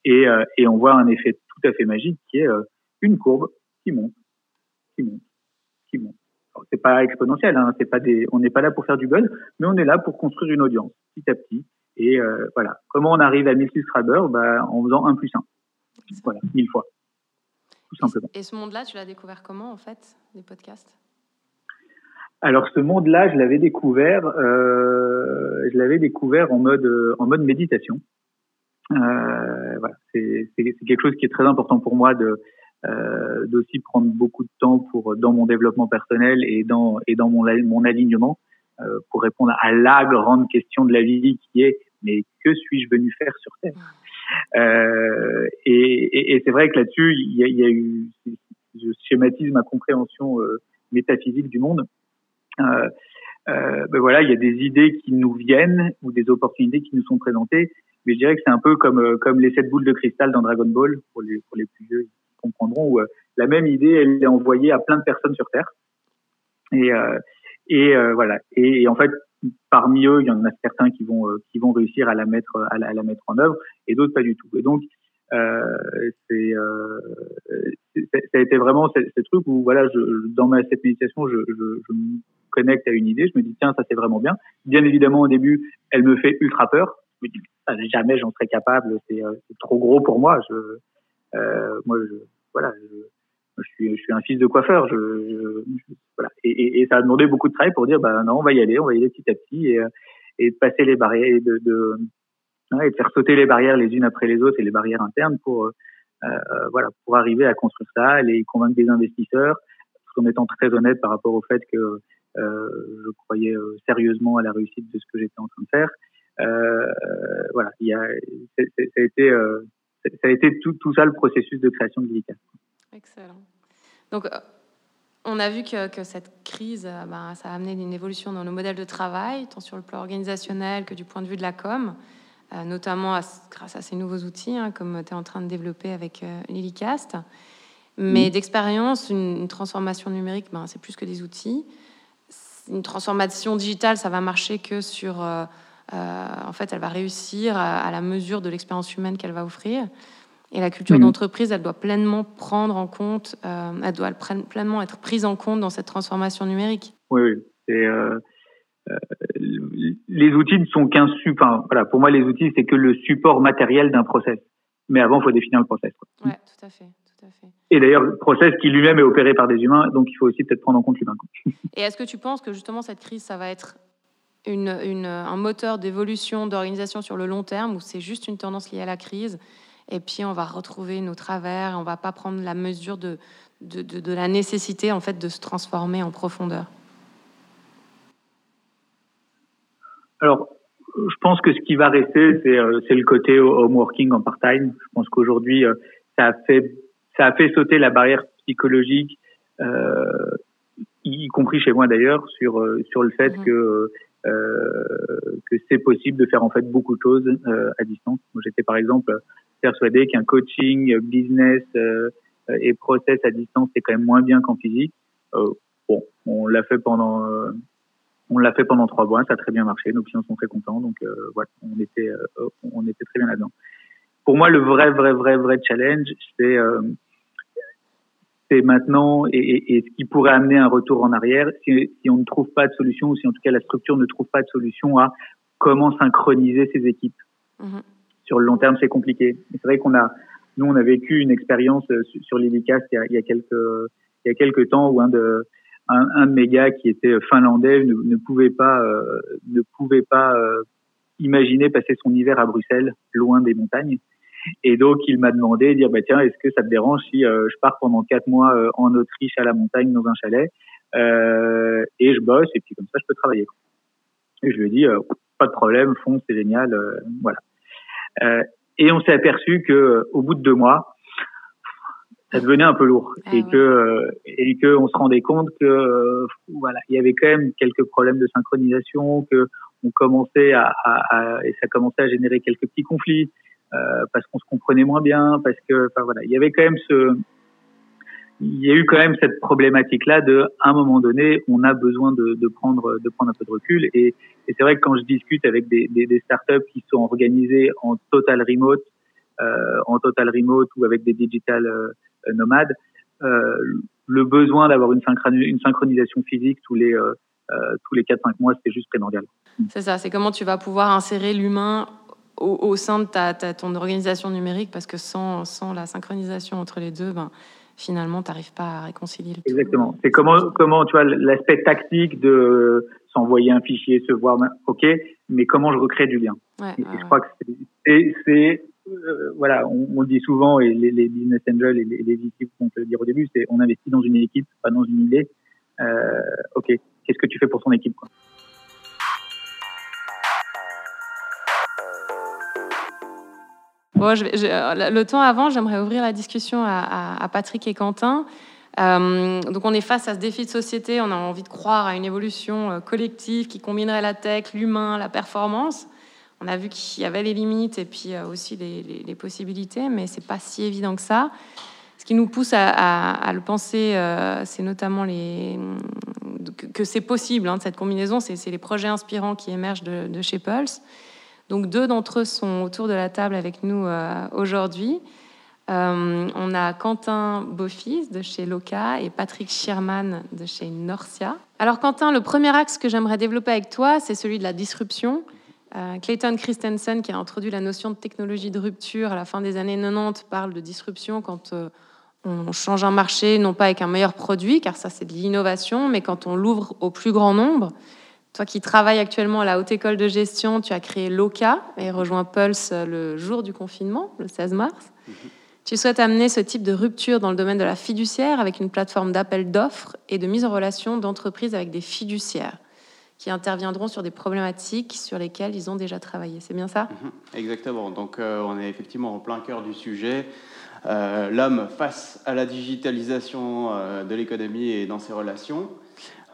Et, et on voit un effet tout à fait magique qui est une courbe qui monte, qui monte, qui monte. C'est pas exponentiel, hein, c'est pas des, on n'est pas là pour faire du buzz, mais on est là pour construire une audience petit à petit. Et euh, voilà, comment on arrive à 1000 subscribers? Bah, En faisant 1 plus 1. Voilà, 1000 fois. Tout simplement. Et ce monde-là, tu l'as découvert comment en fait, les podcasts? Alors ce monde-là, je l'avais découvert, euh, je l'avais découvert en mode en mode méditation. Euh, voilà, c'est quelque chose qui est très important pour moi de euh, d'aussi prendre beaucoup de temps pour dans mon développement personnel et dans et dans mon mon alignement euh, pour répondre à la grande question de la vie qui est mais que suis-je venu faire sur terre? Euh, et, et, et c'est vrai que là-dessus il y a, y a eu je schématise ma compréhension euh, métaphysique du monde. euh, euh, ben voilà il y a des idées qui nous viennent ou des opportunités qui nous sont présentées mais je dirais que c'est un peu comme comme les sept boules de cristal dans Dragon Ball pour les pour les plus vieux comprendront où euh, la même idée, elle est envoyée à plein de personnes sur Terre. Et, euh, et euh, voilà. Et, en fait, parmi eux, il y en a certains qui vont qui vont réussir à la mettre à la, mettre en œuvre, et d'autres pas du tout. Et donc c'est ça a été vraiment ce, truc où voilà, je, dans ma cette méditation, je, je, je, connecte à une idée, je me dis tiens ça c'est vraiment bien. Bien évidemment au début, elle me fait ultra peur. Je me dis jamais j'en serais capable, c'est trop gros pour moi. Je, euh, moi, je, voilà, je, suis, un fils de coiffeur. Et, et, ça a demandé beaucoup de travail pour dire, bah non, on va y aller, on va y aller petit à petit et, et de passer les barrières, et de, de, et de faire sauter les barrières les unes après les autres et les barrières internes pour, euh, voilà, pour arriver à construire ça, aller convaincre des investisseurs, tout en étant très honnête par rapport au fait que euh, je croyais sérieusement à la réussite de ce que j'étais en train de faire. Euh, voilà, il y a, ça a été euh, ça a été tout, tout ça le processus de création de Lilica. Excellent. Donc, euh, on a vu que, que cette crise, euh, ben, ça a amené une évolution dans nos modèles de travail, tant sur le plan organisationnel que du point de vue de la com, euh, notamment grâce à ces nouveaux outils, hein, comme tu es en train de développer avec Lilycast. Mais d'expérience, une, transformation numérique, ben, c'est plus que des outils. Une transformation digitale, ça va marcher que sur euh, en fait, elle va réussir à, la mesure de l'expérience humaine qu'elle va offrir. Et la culture mhm. d'entreprise, elle doit pleinement prendre en compte, euh, elle doit pleinement être prise en compte dans cette transformation numérique. Oui, oui. Euh, les outils ne sont qu'un support. Voilà, pour moi, les outils, c'est que le support matériel d'un process. Mais avant, il faut définir le process. Oui, tout à fait. Tout à fait. Et d'ailleurs, le process qui lui-même est opéré par des humains, donc il faut aussi peut-être prendre en compte l'humain. <laughs> Et est-ce que tu penses que justement cette crise, ça va être une, un moteur d'évolution d'organisation sur le long terme ou c'est juste une tendance liée à la crise et puis on va retrouver nos travers, on va pas prendre la mesure de, de, de, la nécessité en fait de se transformer en profondeur? Alors, je pense que ce qui va rester, c'est euh, le côté home working en part-time. Je pense qu'aujourd'hui, euh, ça a fait ça a fait sauter la barrière psychologique, euh, y compris chez moi d'ailleurs, sur euh, sur le fait mmh. que euh, que c'est possible de faire en fait beaucoup de choses euh, à distance. J'étais par exemple persuadé qu'un coaching business euh, et process à distance c'est quand même moins bien qu'en physique. bon, on l'a fait pendant on l'a fait pendant trois mois, ça a très bien marché, nos clients sont très contents, donc voilà, on était on était très bien là-dedans. Pour moi, le vrai vrai vrai vrai challenge, c'est c'est maintenant et, ce qui pourrait amener un retour en arrière si, on ne trouve pas de solution ou si en tout cas la structure ne trouve pas de solution à comment synchroniser ces équipes. Mm-hmm. Sur le long terme, c'est compliqué. C'est vrai qu'on a, nous, on a vécu une expérience euh, sur l'Idicast il, il, y a quelques, il y a quelques temps où un de, un, de mes gars qui était finlandais ne, pouvait pas, euh, ne pouvait pas euh, imaginer passer son hiver à Bruxelles, loin des montagnes. Et donc, il m'a demandé, dire, bah, tiens, est-ce que ça te dérange si euh, je pars pendant quatre mois euh, en Autriche à la montagne dans un chalet euh, et je bosse et puis comme ça, je peux travailler. Et je lui ai dit, pas de problème, fonce, c'est génial, voilà. et on s'est aperçu que au bout de deux mois, ça devenait un peu lourd ah et que et que on se rendait compte que voilà il y avait quand même quelques problèmes de synchronisation que on commençait à, à, et ça commençait à générer quelques petits conflits euh, parce qu'on se comprenait moins bien, parce que, enfin voilà, il y avait quand même ce, il y a eu quand même cette problématique-là de, à un moment donné, on a besoin de, de prendre, de prendre un peu de recul. Et, et c'est vrai que quand je discute avec des, des, des, startups qui sont organisées en total remote, euh, en total remote ou avec des digital euh, nomades, euh, le besoin d'avoir une, synchronisation physique tous les euh, euh, tous les 4-5 mois, c'est juste primordial. C'est ça, c'est comment tu vas pouvoir insérer l'humain au, au, sein de ta, ta, ton organisation numérique, parce que sans, sans la synchronisation entre les deux, ben, finalement, tu n'arrives pas à réconcilier le Exactement. C'est comment, comment, tu vois, l'aspect tactique de s'envoyer un fichier, se voir, ok, mais comment je recrée du lien? Ouais, et, je crois que c'est, euh, voilà, on, on, dit souvent, et les, les business angels et les, les équipes vont te le dire au début, c'est on investit dans une équipe, pas dans une idée. Euh, ok, qu'est-ce que tu fais pour ton équipe quoi? Je, le temps avant, j'aimerais ouvrir la discussion à, Patrick et Quentin. Euh, donc on est face à ce défi de société, on a envie de croire à une évolution euh, collective qui combinerait la tech, l'humain, la performance. On a vu qu'il y avait les limites et puis euh, aussi les, possibilités, mais c'est pas si évident que ça. Ce qui nous pousse à, le penser, euh, c'est notamment que, c'est possible, hein, cette combinaison, c'est les projets inspirants qui émergent de, de chez Pulse. Donc deux d'entre eux sont autour de la table avec nous euh, aujourd'hui. Euh, on a Quentin Beaufils de chez Loca et Patrick Schirman de chez Norcia. Alors Quentin, le premier axe que j'aimerais développer avec toi, c'est celui de la disruption. Euh, Clayton Christensen, qui a introduit la notion de technologie de rupture à la fin des années 90, parle de disruption quand on change un marché, non pas avec un meilleur produit, car ça c'est de l'innovation, mais quand on l'ouvre au plus grand nombre. Toi qui travailles actuellement à la Haute École de Gestion, tu as créé LOCA et rejoint Pulse le jour du confinement, le 16 mars. -hmm. Tu souhaites amener ce type de rupture dans le domaine de la fiduciaire avec une plateforme d'appel d'offres et de mise en relation d'entreprises avec des fiduciaires qui interviendront sur des problématiques sur lesquelles ils ont déjà travaillé. C'est bien ça? -hmm. Exactement. Donc euh, on est effectivement en plein cœur du sujet. Euh, L'homme face à la digitalisation euh, de l'économie et dans ses relations.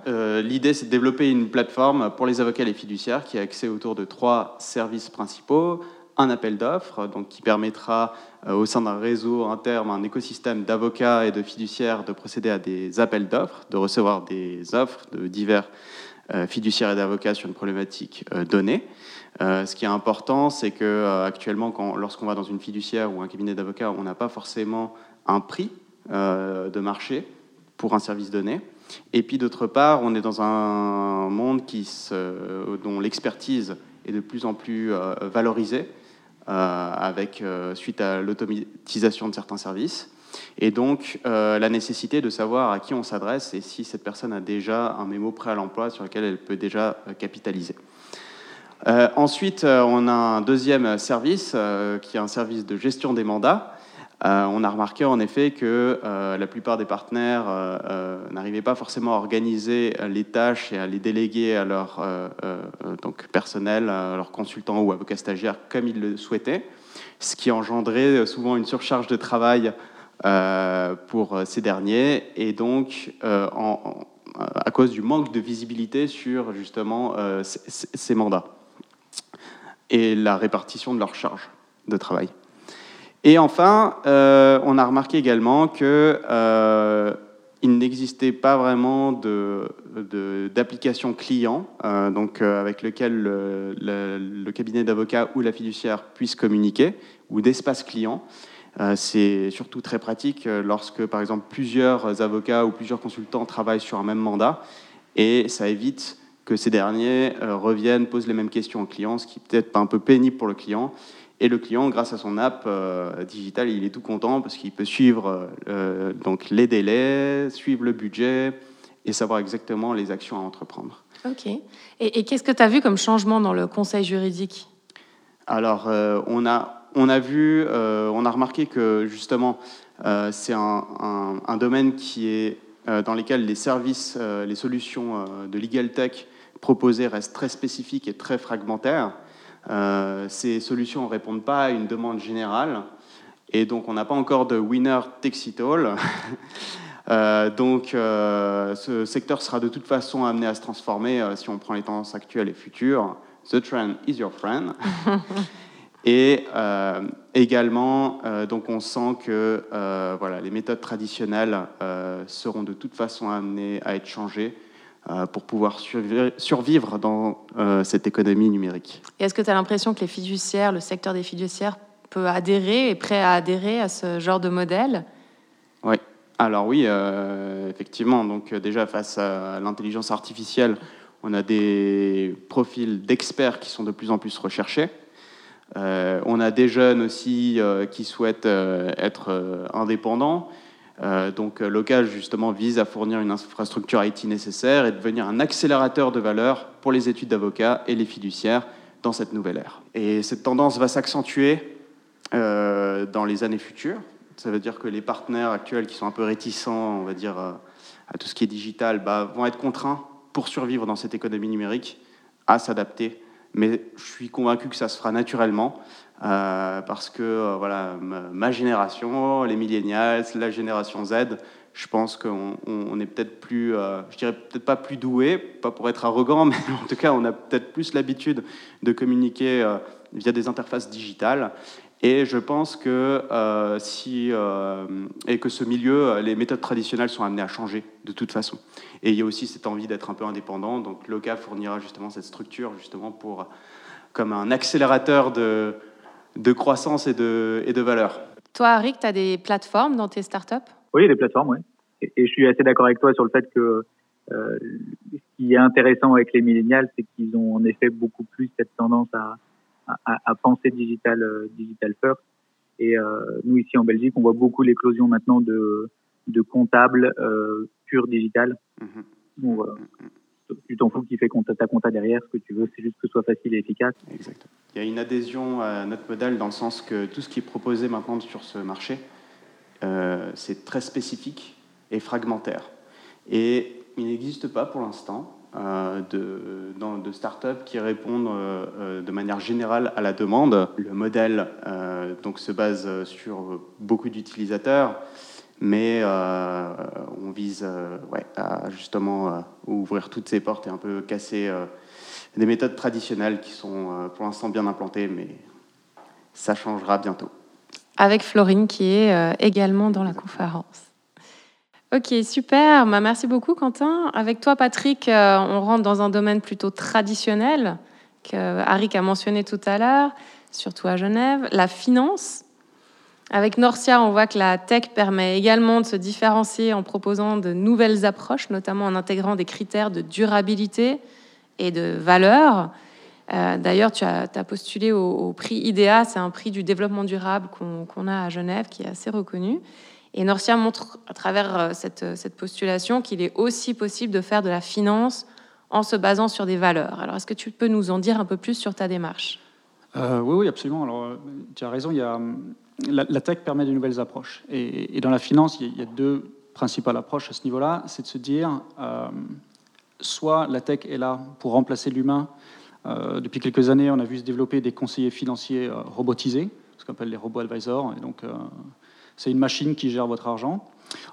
Euh, L'idée, c'est de développer une plateforme pour les avocats et les fiduciaires qui a accès autour de trois services principaux. Un appel d'offres, qui permettra euh, au sein d'un réseau interne, un écosystème d'avocats et de fiduciaires de procéder à des appels d'offres, de recevoir des offres de divers euh, fiduciaires et d'avocats sur une problématique donnée. Ce qui est important, c'est que actuellement, lorsqu'on va dans une fiduciaire ou un cabinet d'avocats, on n'a pas forcément un prix de marché pour un service donné. Et puis d'autre part, on est dans un monde dont l'expertise est de plus en plus euh, valorisée euh, avec euh, suite à l'automatisation de certains services. Et donc la nécessité de savoir à qui on s'adresse et si cette personne a déjà un mémo prêt à l'emploi sur lequel elle peut déjà capitaliser. Ensuite, on a un deuxième service qui est un service de gestion des mandats euh, on a remarqué en effet que euh, la plupart des partenaires euh, n'arrivaient pas forcément à organiser les tâches et à les déléguer à leur personnel, à leurs consultants ou avocats stagiaires comme ils le souhaitaient, ce qui engendrait souvent une surcharge de travail pour ces derniers et donc à cause du manque de visibilité sur justement ces mandats et la répartition de leurs charges de travail. Et enfin, euh, on a remarqué également qu'il euh, n'existait pas vraiment d'application de, client, euh, donc avec lequel le, cabinet d'avocat ou la fiduciaire puisse communiquer, ou d'espace client. C'est surtout très pratique lorsque, par exemple, plusieurs avocats ou plusieurs consultants travaillent sur un même mandat, et ça évite que ces derniers reviennent, posent les mêmes questions aux clients, ce qui peut-être un peu pénible pour le client. Et le client, grâce à son app euh, digitale, il est tout content parce qu'il peut suivre euh, donc les délais, suivre le budget et savoir exactement les actions à entreprendre. Ok. Et, et qu'est-ce que tu as vu comme changement dans le conseil juridique? Alors, euh, on, a, on a vu, on a remarqué que justement, c'est un, un, un, domaine qui est dans lequel les services, les solutions de legal tech proposées restent très spécifiques et très fragmentaires. Euh, ces solutions ne répondent pas à une demande générale et donc on n'a pas encore de winner takes it all. <laughs> euh, donc euh, ce secteur sera de toute façon amené à se transformer euh, si on prend les tendances actuelles et futures. The trend is your friend. <laughs> Et également, donc on sent que voilà, les méthodes traditionnelles seront de toute façon amenées à être changées pour pouvoir survivre dans cette économie numérique. Est-ce que tu as l'impression que les fiduciaires, le secteur des fiduciaires peut adhérer, est prêt à adhérer à ce genre de modèle? Oui, alors oui, euh, effectivement. Donc euh, déjà face à l'intelligence artificielle, on a des profils d'experts qui sont de plus en plus recherchés. Euh, on a des jeunes aussi qui souhaitent être indépendants. Donc Local justement vise à fournir une infrastructure IT nécessaire et devenir un accélérateur de valeur pour les études d'avocat et les fiduciaires dans cette nouvelle ère. Et cette tendance va s'accentuer dans les années futures. Ça veut dire que les partenaires actuels qui sont un peu réticents, on va dire, euh, à tout ce qui est digital, bah, vont être contraints pour survivre dans cette économie numérique à s'adapter. Mais je suis convaincu que ça se fera naturellement euh, parce que euh, voilà, ma, génération, les millennials, la génération Z, je pense qu'on on est peut-être plus, je dirais peut-être pas plus doué, pas pour être arrogant, <laughs> mais en tout cas, on a peut-être plus l'habitude de communiquer via des interfaces digitales. Et je pense que euh, si euh, et que ce milieu, les méthodes traditionnelles sont amenées à changer de toute façon. Et il y a aussi cette envie d'être un peu indépendant. Donc l'OCA fournira justement cette structure justement pour comme un accélérateur de, de croissance et de, et de valeur. Toi, Arik, tu as des plateformes dans tes startups? Oui, des plateformes, oui. Et, je suis assez d'accord avec toi sur le fait que euh, ce qui est intéressant avec les millénials, c'est qu'ils ont en effet beaucoup plus cette tendance à, à, à penser digital, euh, digital first. Et euh, nous, ici en Belgique, on voit beaucoup l'éclosion maintenant de, de comptables euh, purs digital. Mmh. Tu t'en fous qui fait ta compta derrière, ce que tu veux, c'est juste que ce soit facile et efficace. Exactement. Il y a une adhésion à notre modèle dans le sens que tout ce qui est proposé maintenant sur ce marché, euh, c'est très spécifique et fragmentaire. Et il n'existe pas pour l'instant euh, de, dans, de startups qui répondent euh, euh, de manière générale à la demande. Le modèle donc, se base sur beaucoup d'utilisateurs, mais on vise ouais, à justement ouvrir toutes ces portes et un peu casser des méthodes traditionnelles qui sont pour l'instant bien implantées, mais ça changera bientôt. Avec Florine qui est également dans la conférence. Ok, super. Bah, merci beaucoup, Quentin. Avec toi, Patrick, euh, on rentre dans un domaine plutôt traditionnel que Harik a mentionné tout à l'heure, surtout à Genève, la finance. Avec Norcia, on voit que la tech permet également de se différencier en proposant de nouvelles approches, notamment en intégrant des critères de durabilité et de valeur. Euh, d'ailleurs, tu as, postulé au, prix IDEA, c'est un prix du développement durable qu'on a à Genève, qui est assez reconnu. Et Norcia montre à travers euh, cette, cette postulation qu'il est aussi possible de faire de la finance en se basant sur des valeurs. Alors, est-ce que tu peux nous en dire un peu plus sur ta démarche? Euh, Oui, oui, absolument. Alors, euh, tu as raison, il y a, la, tech permet de nouvelles approches. Et, dans la finance, il y, a, deux principales approches à ce niveau-là. C'est de se dire, soit la tech est là pour remplacer l'humain. depuis quelques années, on a vu se développer des conseillers financiers robotisés, ce qu'on appelle les robots advisors. Et donc, c'est une machine qui gère votre argent,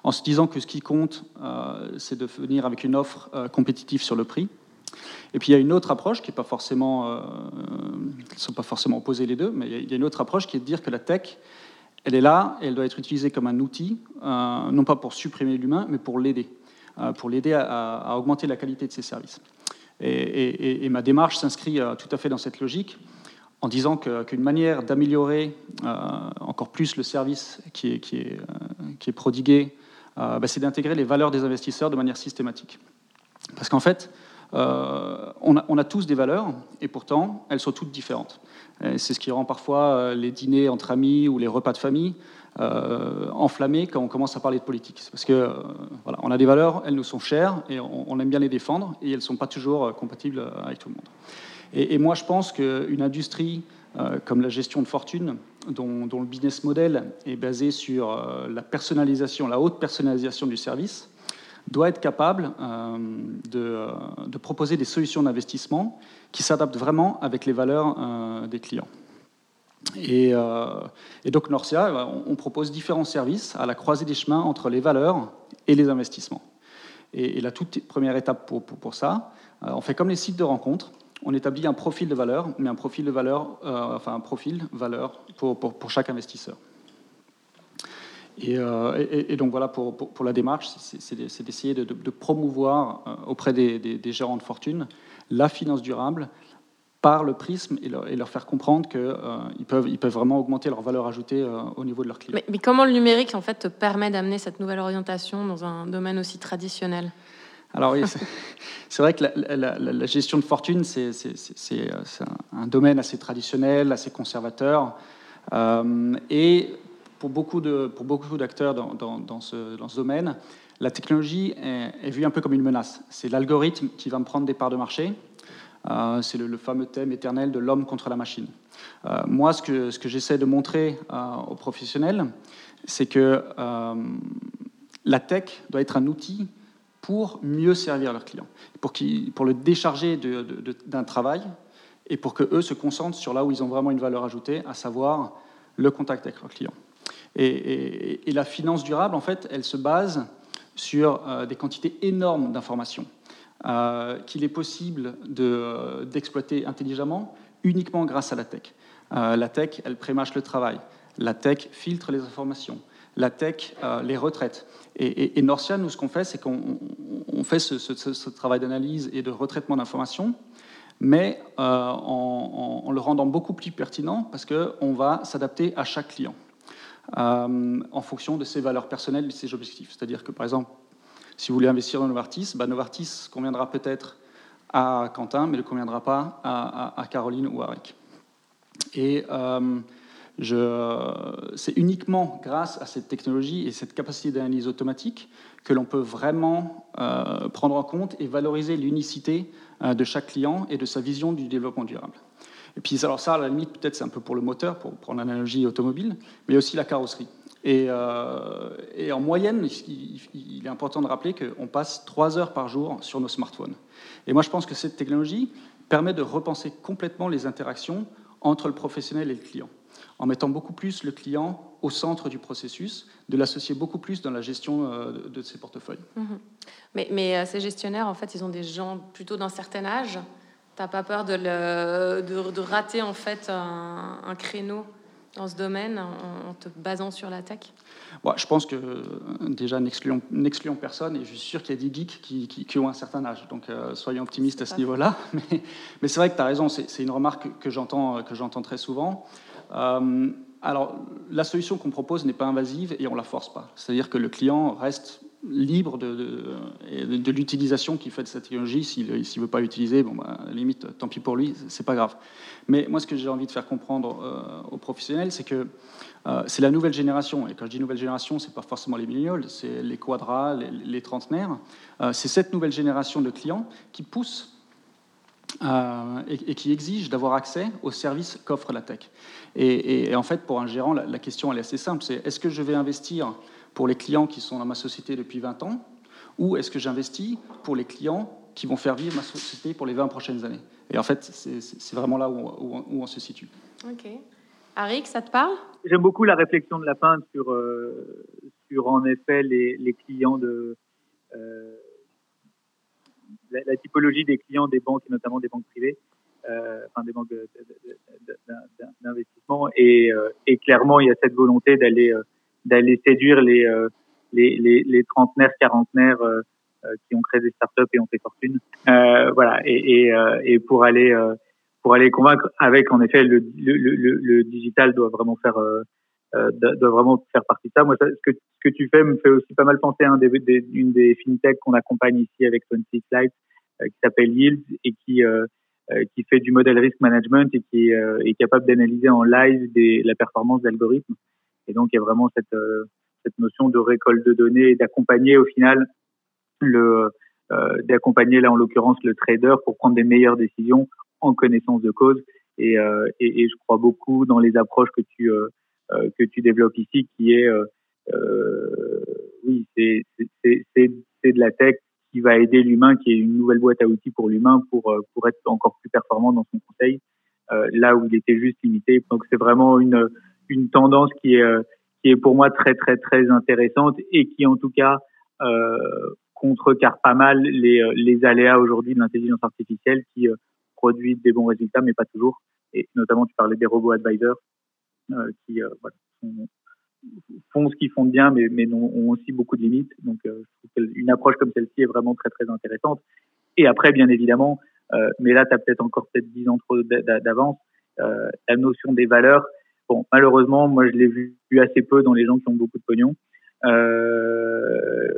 en se disant que ce qui compte, euh, c'est de venir avec une offre euh, compétitive sur le prix. Et puis il y a une autre approche qui n'est pas forcément, euh, ne sont pas forcément opposées les deux, mais il y a une autre approche qui est de dire que la tech, elle est là et elle doit être utilisée comme un outil, non pas pour supprimer l'humain, mais pour l'aider, pour l'aider à, augmenter la qualité de ses services. Et, ma démarche s'inscrit tout à fait dans cette logique en disant qu'une manière d'améliorer euh, encore plus le service qui est, qui est, euh, qui est prodigué, euh, bah, c'est d'intégrer les valeurs des investisseurs de manière systématique. Parce qu'en fait, on a, on, a, tous des valeurs, et pourtant, elles sont toutes différentes. C'est ce qui rend parfois les dîners entre amis ou les repas de famille enflammés quand on commence à parler de politique. Parce que voilà, on a des valeurs, elles nous sont chères, et on, aime bien les défendre, et elles ne sont pas toujours compatibles avec tout le monde. Et, moi, je pense qu'une industrie euh, comme la gestion de fortune, dont, le business model est basé sur euh, la personnalisation, la haute personnalisation du service, doit être capable euh, de, proposer des solutions d'investissement qui s'adaptent vraiment avec les valeurs des clients. Et, donc Norcia, on, propose différents services à la croisée des chemins entre les valeurs et les investissements. Et, la toute première étape pour, ça, on fait comme les sites de rencontres on établit un profil de valeur, mais un profil de valeur, euh, enfin un profil valeur pour, pour, chaque investisseur. Et, et, donc voilà, pour, pour la démarche, c'est d'essayer de, de, promouvoir auprès des, des, gérants de fortune la finance durable par le prisme et leur, et leur faire comprendre qu'ils euh, peuvent, ils peuvent vraiment augmenter leur valeur ajoutée euh, au niveau de leurs clients. Mais, comment le numérique en fait, te permet d'amener cette nouvelle orientation dans un domaine aussi traditionnel? Alors oui, c'est <laughs> vrai que la, gestion de fortune, c'est un domaine assez traditionnel, assez conservateur. Euh, et pour beaucoup d'acteurs dans, ce, domaine, la technologie est, vue un peu comme une menace. C'est l'algorithme qui va me prendre des parts de marché. Euh, c'est le, fameux thème éternel de l'homme contre la machine. Euh, moi, ce que, que j'essaie de montrer euh, aux professionnels, c'est que la tech doit être un outil pour mieux servir leurs clients, pour, pour le décharger d'un travail et pour qu'eux se concentrent sur là où ils ont vraiment une valeur ajoutée, à savoir le contact avec leurs clients. Et, la finance durable, en fait, elle se base sur des quantités énormes d'informations. Euh, qu'il est possible euh, d'exploiter intelligemment uniquement grâce à la tech. Euh, la tech, elle prémâche le travail. La tech filtre les informations. La tech, les retraites. Et, et, Norcia, nous, ce qu'on fait, c'est qu'on fait ce, travail d'analyse et de retraitement d'informations, mais en, en, le rendant beaucoup plus pertinent parce qu'on va s'adapter à chaque client en fonction de ses valeurs personnelles et de ses objectifs. C'est-à-dire que, par exemple, si vous voulez investir dans Novartis, bah Novartis conviendra peut-être à Quentin, mais ne conviendra pas à, Caroline ou à Rick. Et euh, c'est uniquement grâce à cette technologie et cette capacité d'analyse automatique que l'on peut vraiment euh, prendre en compte et valoriser l'unicité euh, de chaque client et de sa vision du développement durable. Et puis, alors ça, à la limite, peut-être c'est un peu pour le moteur, pour prendre l'analogie automobile, mais aussi la carrosserie. Euh, et, en moyenne, il, est important de rappeler qu'on passe trois heures par jour sur nos smartphones. Et moi, je pense que cette technologie permet de repenser complètement les interactions entre le professionnel et le client, en mettant beaucoup plus le client au centre du processus, de l'associer beaucoup plus dans la gestion euh, de, ses portefeuilles. Mhm. Mais, mais, euh, ces gestionnaires, en fait, ils ont des gens plutôt d'un certain âge. T'as pas peur de, le, de, rater en fait un créneau dans ce domaine en, te basant sur la tech? Je pense que déjà, n'excluons personne et je suis sûr qu'il y a des geeks qui, qui, ont un certain âge. Donc euh, soyons optimistes à ce niveau-là. <laughs> Mais, mais c'est vrai que tu as raison, c'est une remarque que j'entends très souvent. Euh, alors, la solution qu'on propose n'est pas invasive et on ne la force pas. C'est-à-dire que le client reste libre de, de, l'utilisation qu'il fait de cette technologie. S'il ne veut pas l'utiliser, bon, bah, limite, tant pis pour lui, c'est pas grave. Mais moi, ce que j'ai envie de faire comprendre euh, aux professionnels, c'est que euh, c'est la nouvelle génération. Et quand je dis nouvelle génération, c'est pas forcément les millennials, c'est les quadras, les, trentenaires. Euh, c'est cette nouvelle génération de clients qui pousse et, qui exige d'avoir accès aux services qu'offre la tech. Et, en fait, pour un gérant, la, la question elle est assez simple. C'est est-ce que je vais investir pour les clients qui sont dans ma société depuis 20 ans ou est-ce que j'investis pour les clients qui vont faire vivre ma société pour les 20 prochaines années? Et en fait, c'est vraiment là où on, se situe. Ok. Arik, ça te parle? J'aime beaucoup la réflexion de la fin sur, euh, sur en effet les, les clients de. Euh, la, typologie des clients des banques, et notamment des banques privées, euh, enfin des banques d'investissement. Et, et, clairement, il y a cette volonté d'aller d'aller séduire les, euh, les, les, les, trentenaires, quarantenaires euh, euh, qui ont créé des startups et ont fait fortune. voilà, et, et, et pour aller pour aller convaincre avec en effet le, le, le, le digital doit vraiment faire euh, doit vraiment faire partie de ça. Moi, ce, que, ce que tu fais me fait aussi pas mal penser à des, des, une des fintechs qu'on accompagne ici avec 26 Light, qui s'appelle Yield et qui euh, qui fait du modèle risk management et qui est capable d'analyser en live des, la performance d'algorithmes. Et donc, il y a vraiment cette, euh, cette notion de récolte de données et d'accompagner au final euh, d'accompagner là en l'occurrence le trader pour prendre des meilleures décisions en connaissance de cause. Et, euh, je crois beaucoup dans les approches que tu que tu développes ici, qui est oui, c'est c'est de la tech qui va aider l'humain, qui est une nouvelle boîte à outils pour l'humain pour pour être encore plus performant dans son conseil, là où il était juste limité. Donc c'est vraiment une une tendance qui est euh, qui est pour moi très très très intéressante et qui en tout cas euh, contrecarre pas mal les, euh, les aléas aujourd'hui de l'intelligence artificielle qui produisent des bons résultats, mais pas toujours. Et notamment, tu parlais des robots advisors qui font ce qu'ils font de bien, mais, mais ont aussi beaucoup de limites. Donc, qu'une approche comme celle-ci est vraiment très, très intéressante. Et après, bien évidemment, mais là, tu as peut-être encore peut-être 10 ans trop d'avance, la notion des valeurs, Malheureusement, moi, je l'ai vu, assez peu dans les gens qui ont beaucoup de pognon. Euh,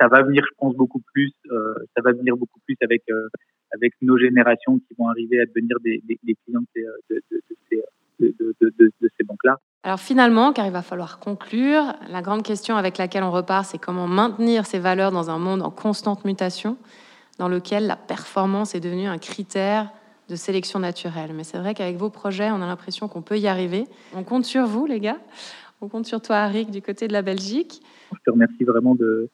ça va venir, je pense, beaucoup plus. Euh, ça va venir beaucoup plus avec euh, avec nos générations qui vont arriver à devenir des, clients de ces banques-là. Alors finalement, car il va falloir conclure, la grande question avec laquelle on repart, c'est comment maintenir ces valeurs dans un monde en constante mutation, dans lequel la performance est devenue un critère de sélection naturelle. Mais c'est vrai qu'avec vos projets, on a l'impression qu'on peut y arriver. On compte sur vous, les gars. On compte sur toi, Arik, du côté de la Belgique. Je te remercie vraiment de,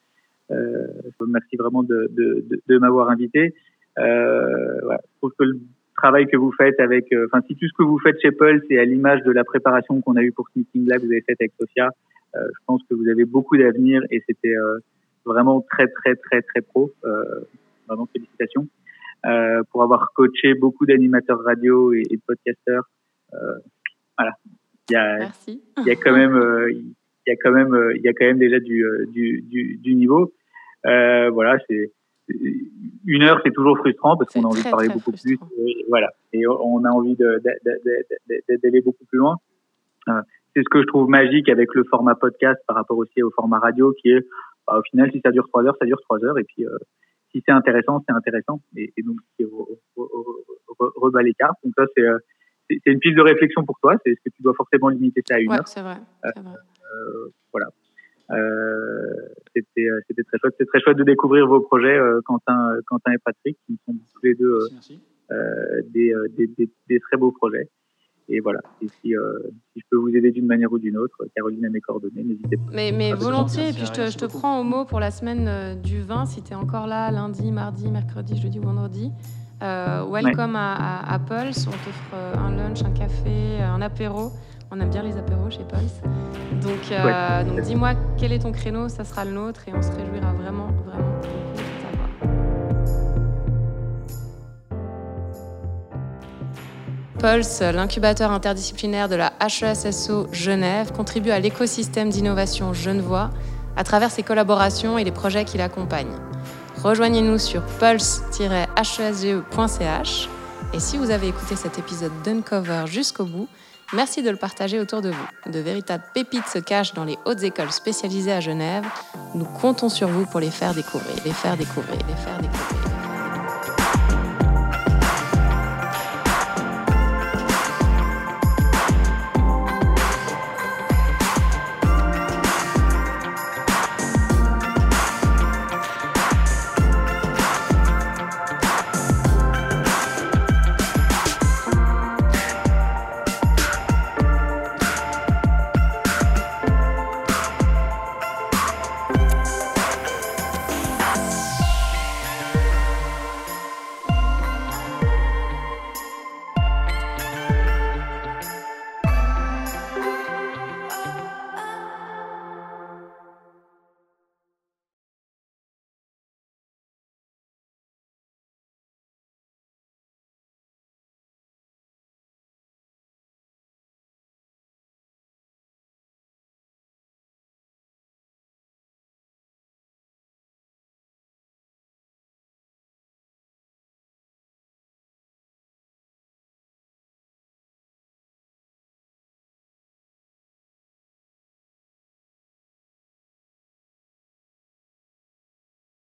euh, remercie vraiment de, m'avoir invité. Euh, Je trouve que le travail que vous faites avec, euh, enfin, si tout ce que vous faites chez Paul, c'est à l'image de la préparation qu'on a eue pour ce meeting-là que vous avez fait avec euh, je pense que vous avez beaucoup d'avenir et c'était vraiment très, très, très, très pro. vraiment félicitations. Euh, pour avoir coaché beaucoup d'animateurs radio et, de podcasteurs. Euh, voilà. Il y a, Merci. il y a quand même, euh, il y a quand même, il y a quand même déjà du, du, du, du niveau. voilà, c'est une heure, c'est toujours frustrant parce qu'on a envie de parler beaucoup plus. Et, voilà, et on a envie d'aller beaucoup plus loin. c'est ce que je trouve magique avec le format podcast par rapport aussi au format radio, qui est, bah, au final, si ça dure trois heures, ça dure trois heures, et puis si c'est intéressant, c'est intéressant. Et, et donc, rebat les cartes. Donc ça, euh, c'est c'est une piste de réflexion pour toi. C'est est-ce que tu dois forcément limiter ça à une ouais, heure c'est vrai. Euh, euh, voilà. Euh, c'était c'était très chouette. C'est très chouette de découvrir vos projets, Quentin, Quentin et Patrick, qui sont tous les deux des, des, des, des, très beaux projets. Et voilà. Et si, euh, si je peux vous aider d'une manière ou d'une autre, Caroline a mes coordonnées, n'hésitez pas. Mais, mais volontiers, et puis je te, je te prends au mot pour la semaine euh, du 20, si tu es encore là, lundi, mardi, mercredi, jeudi ou vendredi. Euh, welcome à, à, à, Pulse. On t'offre un lunch, un café, un apéro. On aime bien les apéros chez Pulse. Donc, euh, donc dis-moi quel est ton créneau, ça sera le nôtre et on se réjouira vraiment, vraiment Pulse, l'incubateur interdisciplinaire de la HESSO Genève, contribue à l'écosystème d'innovation genevois à travers ses collaborations et les projets qui l'accompagnent. Rejoignez-nous sur pulse-hesge.ch et si vous avez écouté cet épisode d'Uncover jusqu'au bout, merci de le partager autour de vous. De véritables pépites se cachent dans les hautes écoles spécialisées à Genève. Nous comptons sur vous pour les faire découvrir, les faire découvrir, les faire découvrir.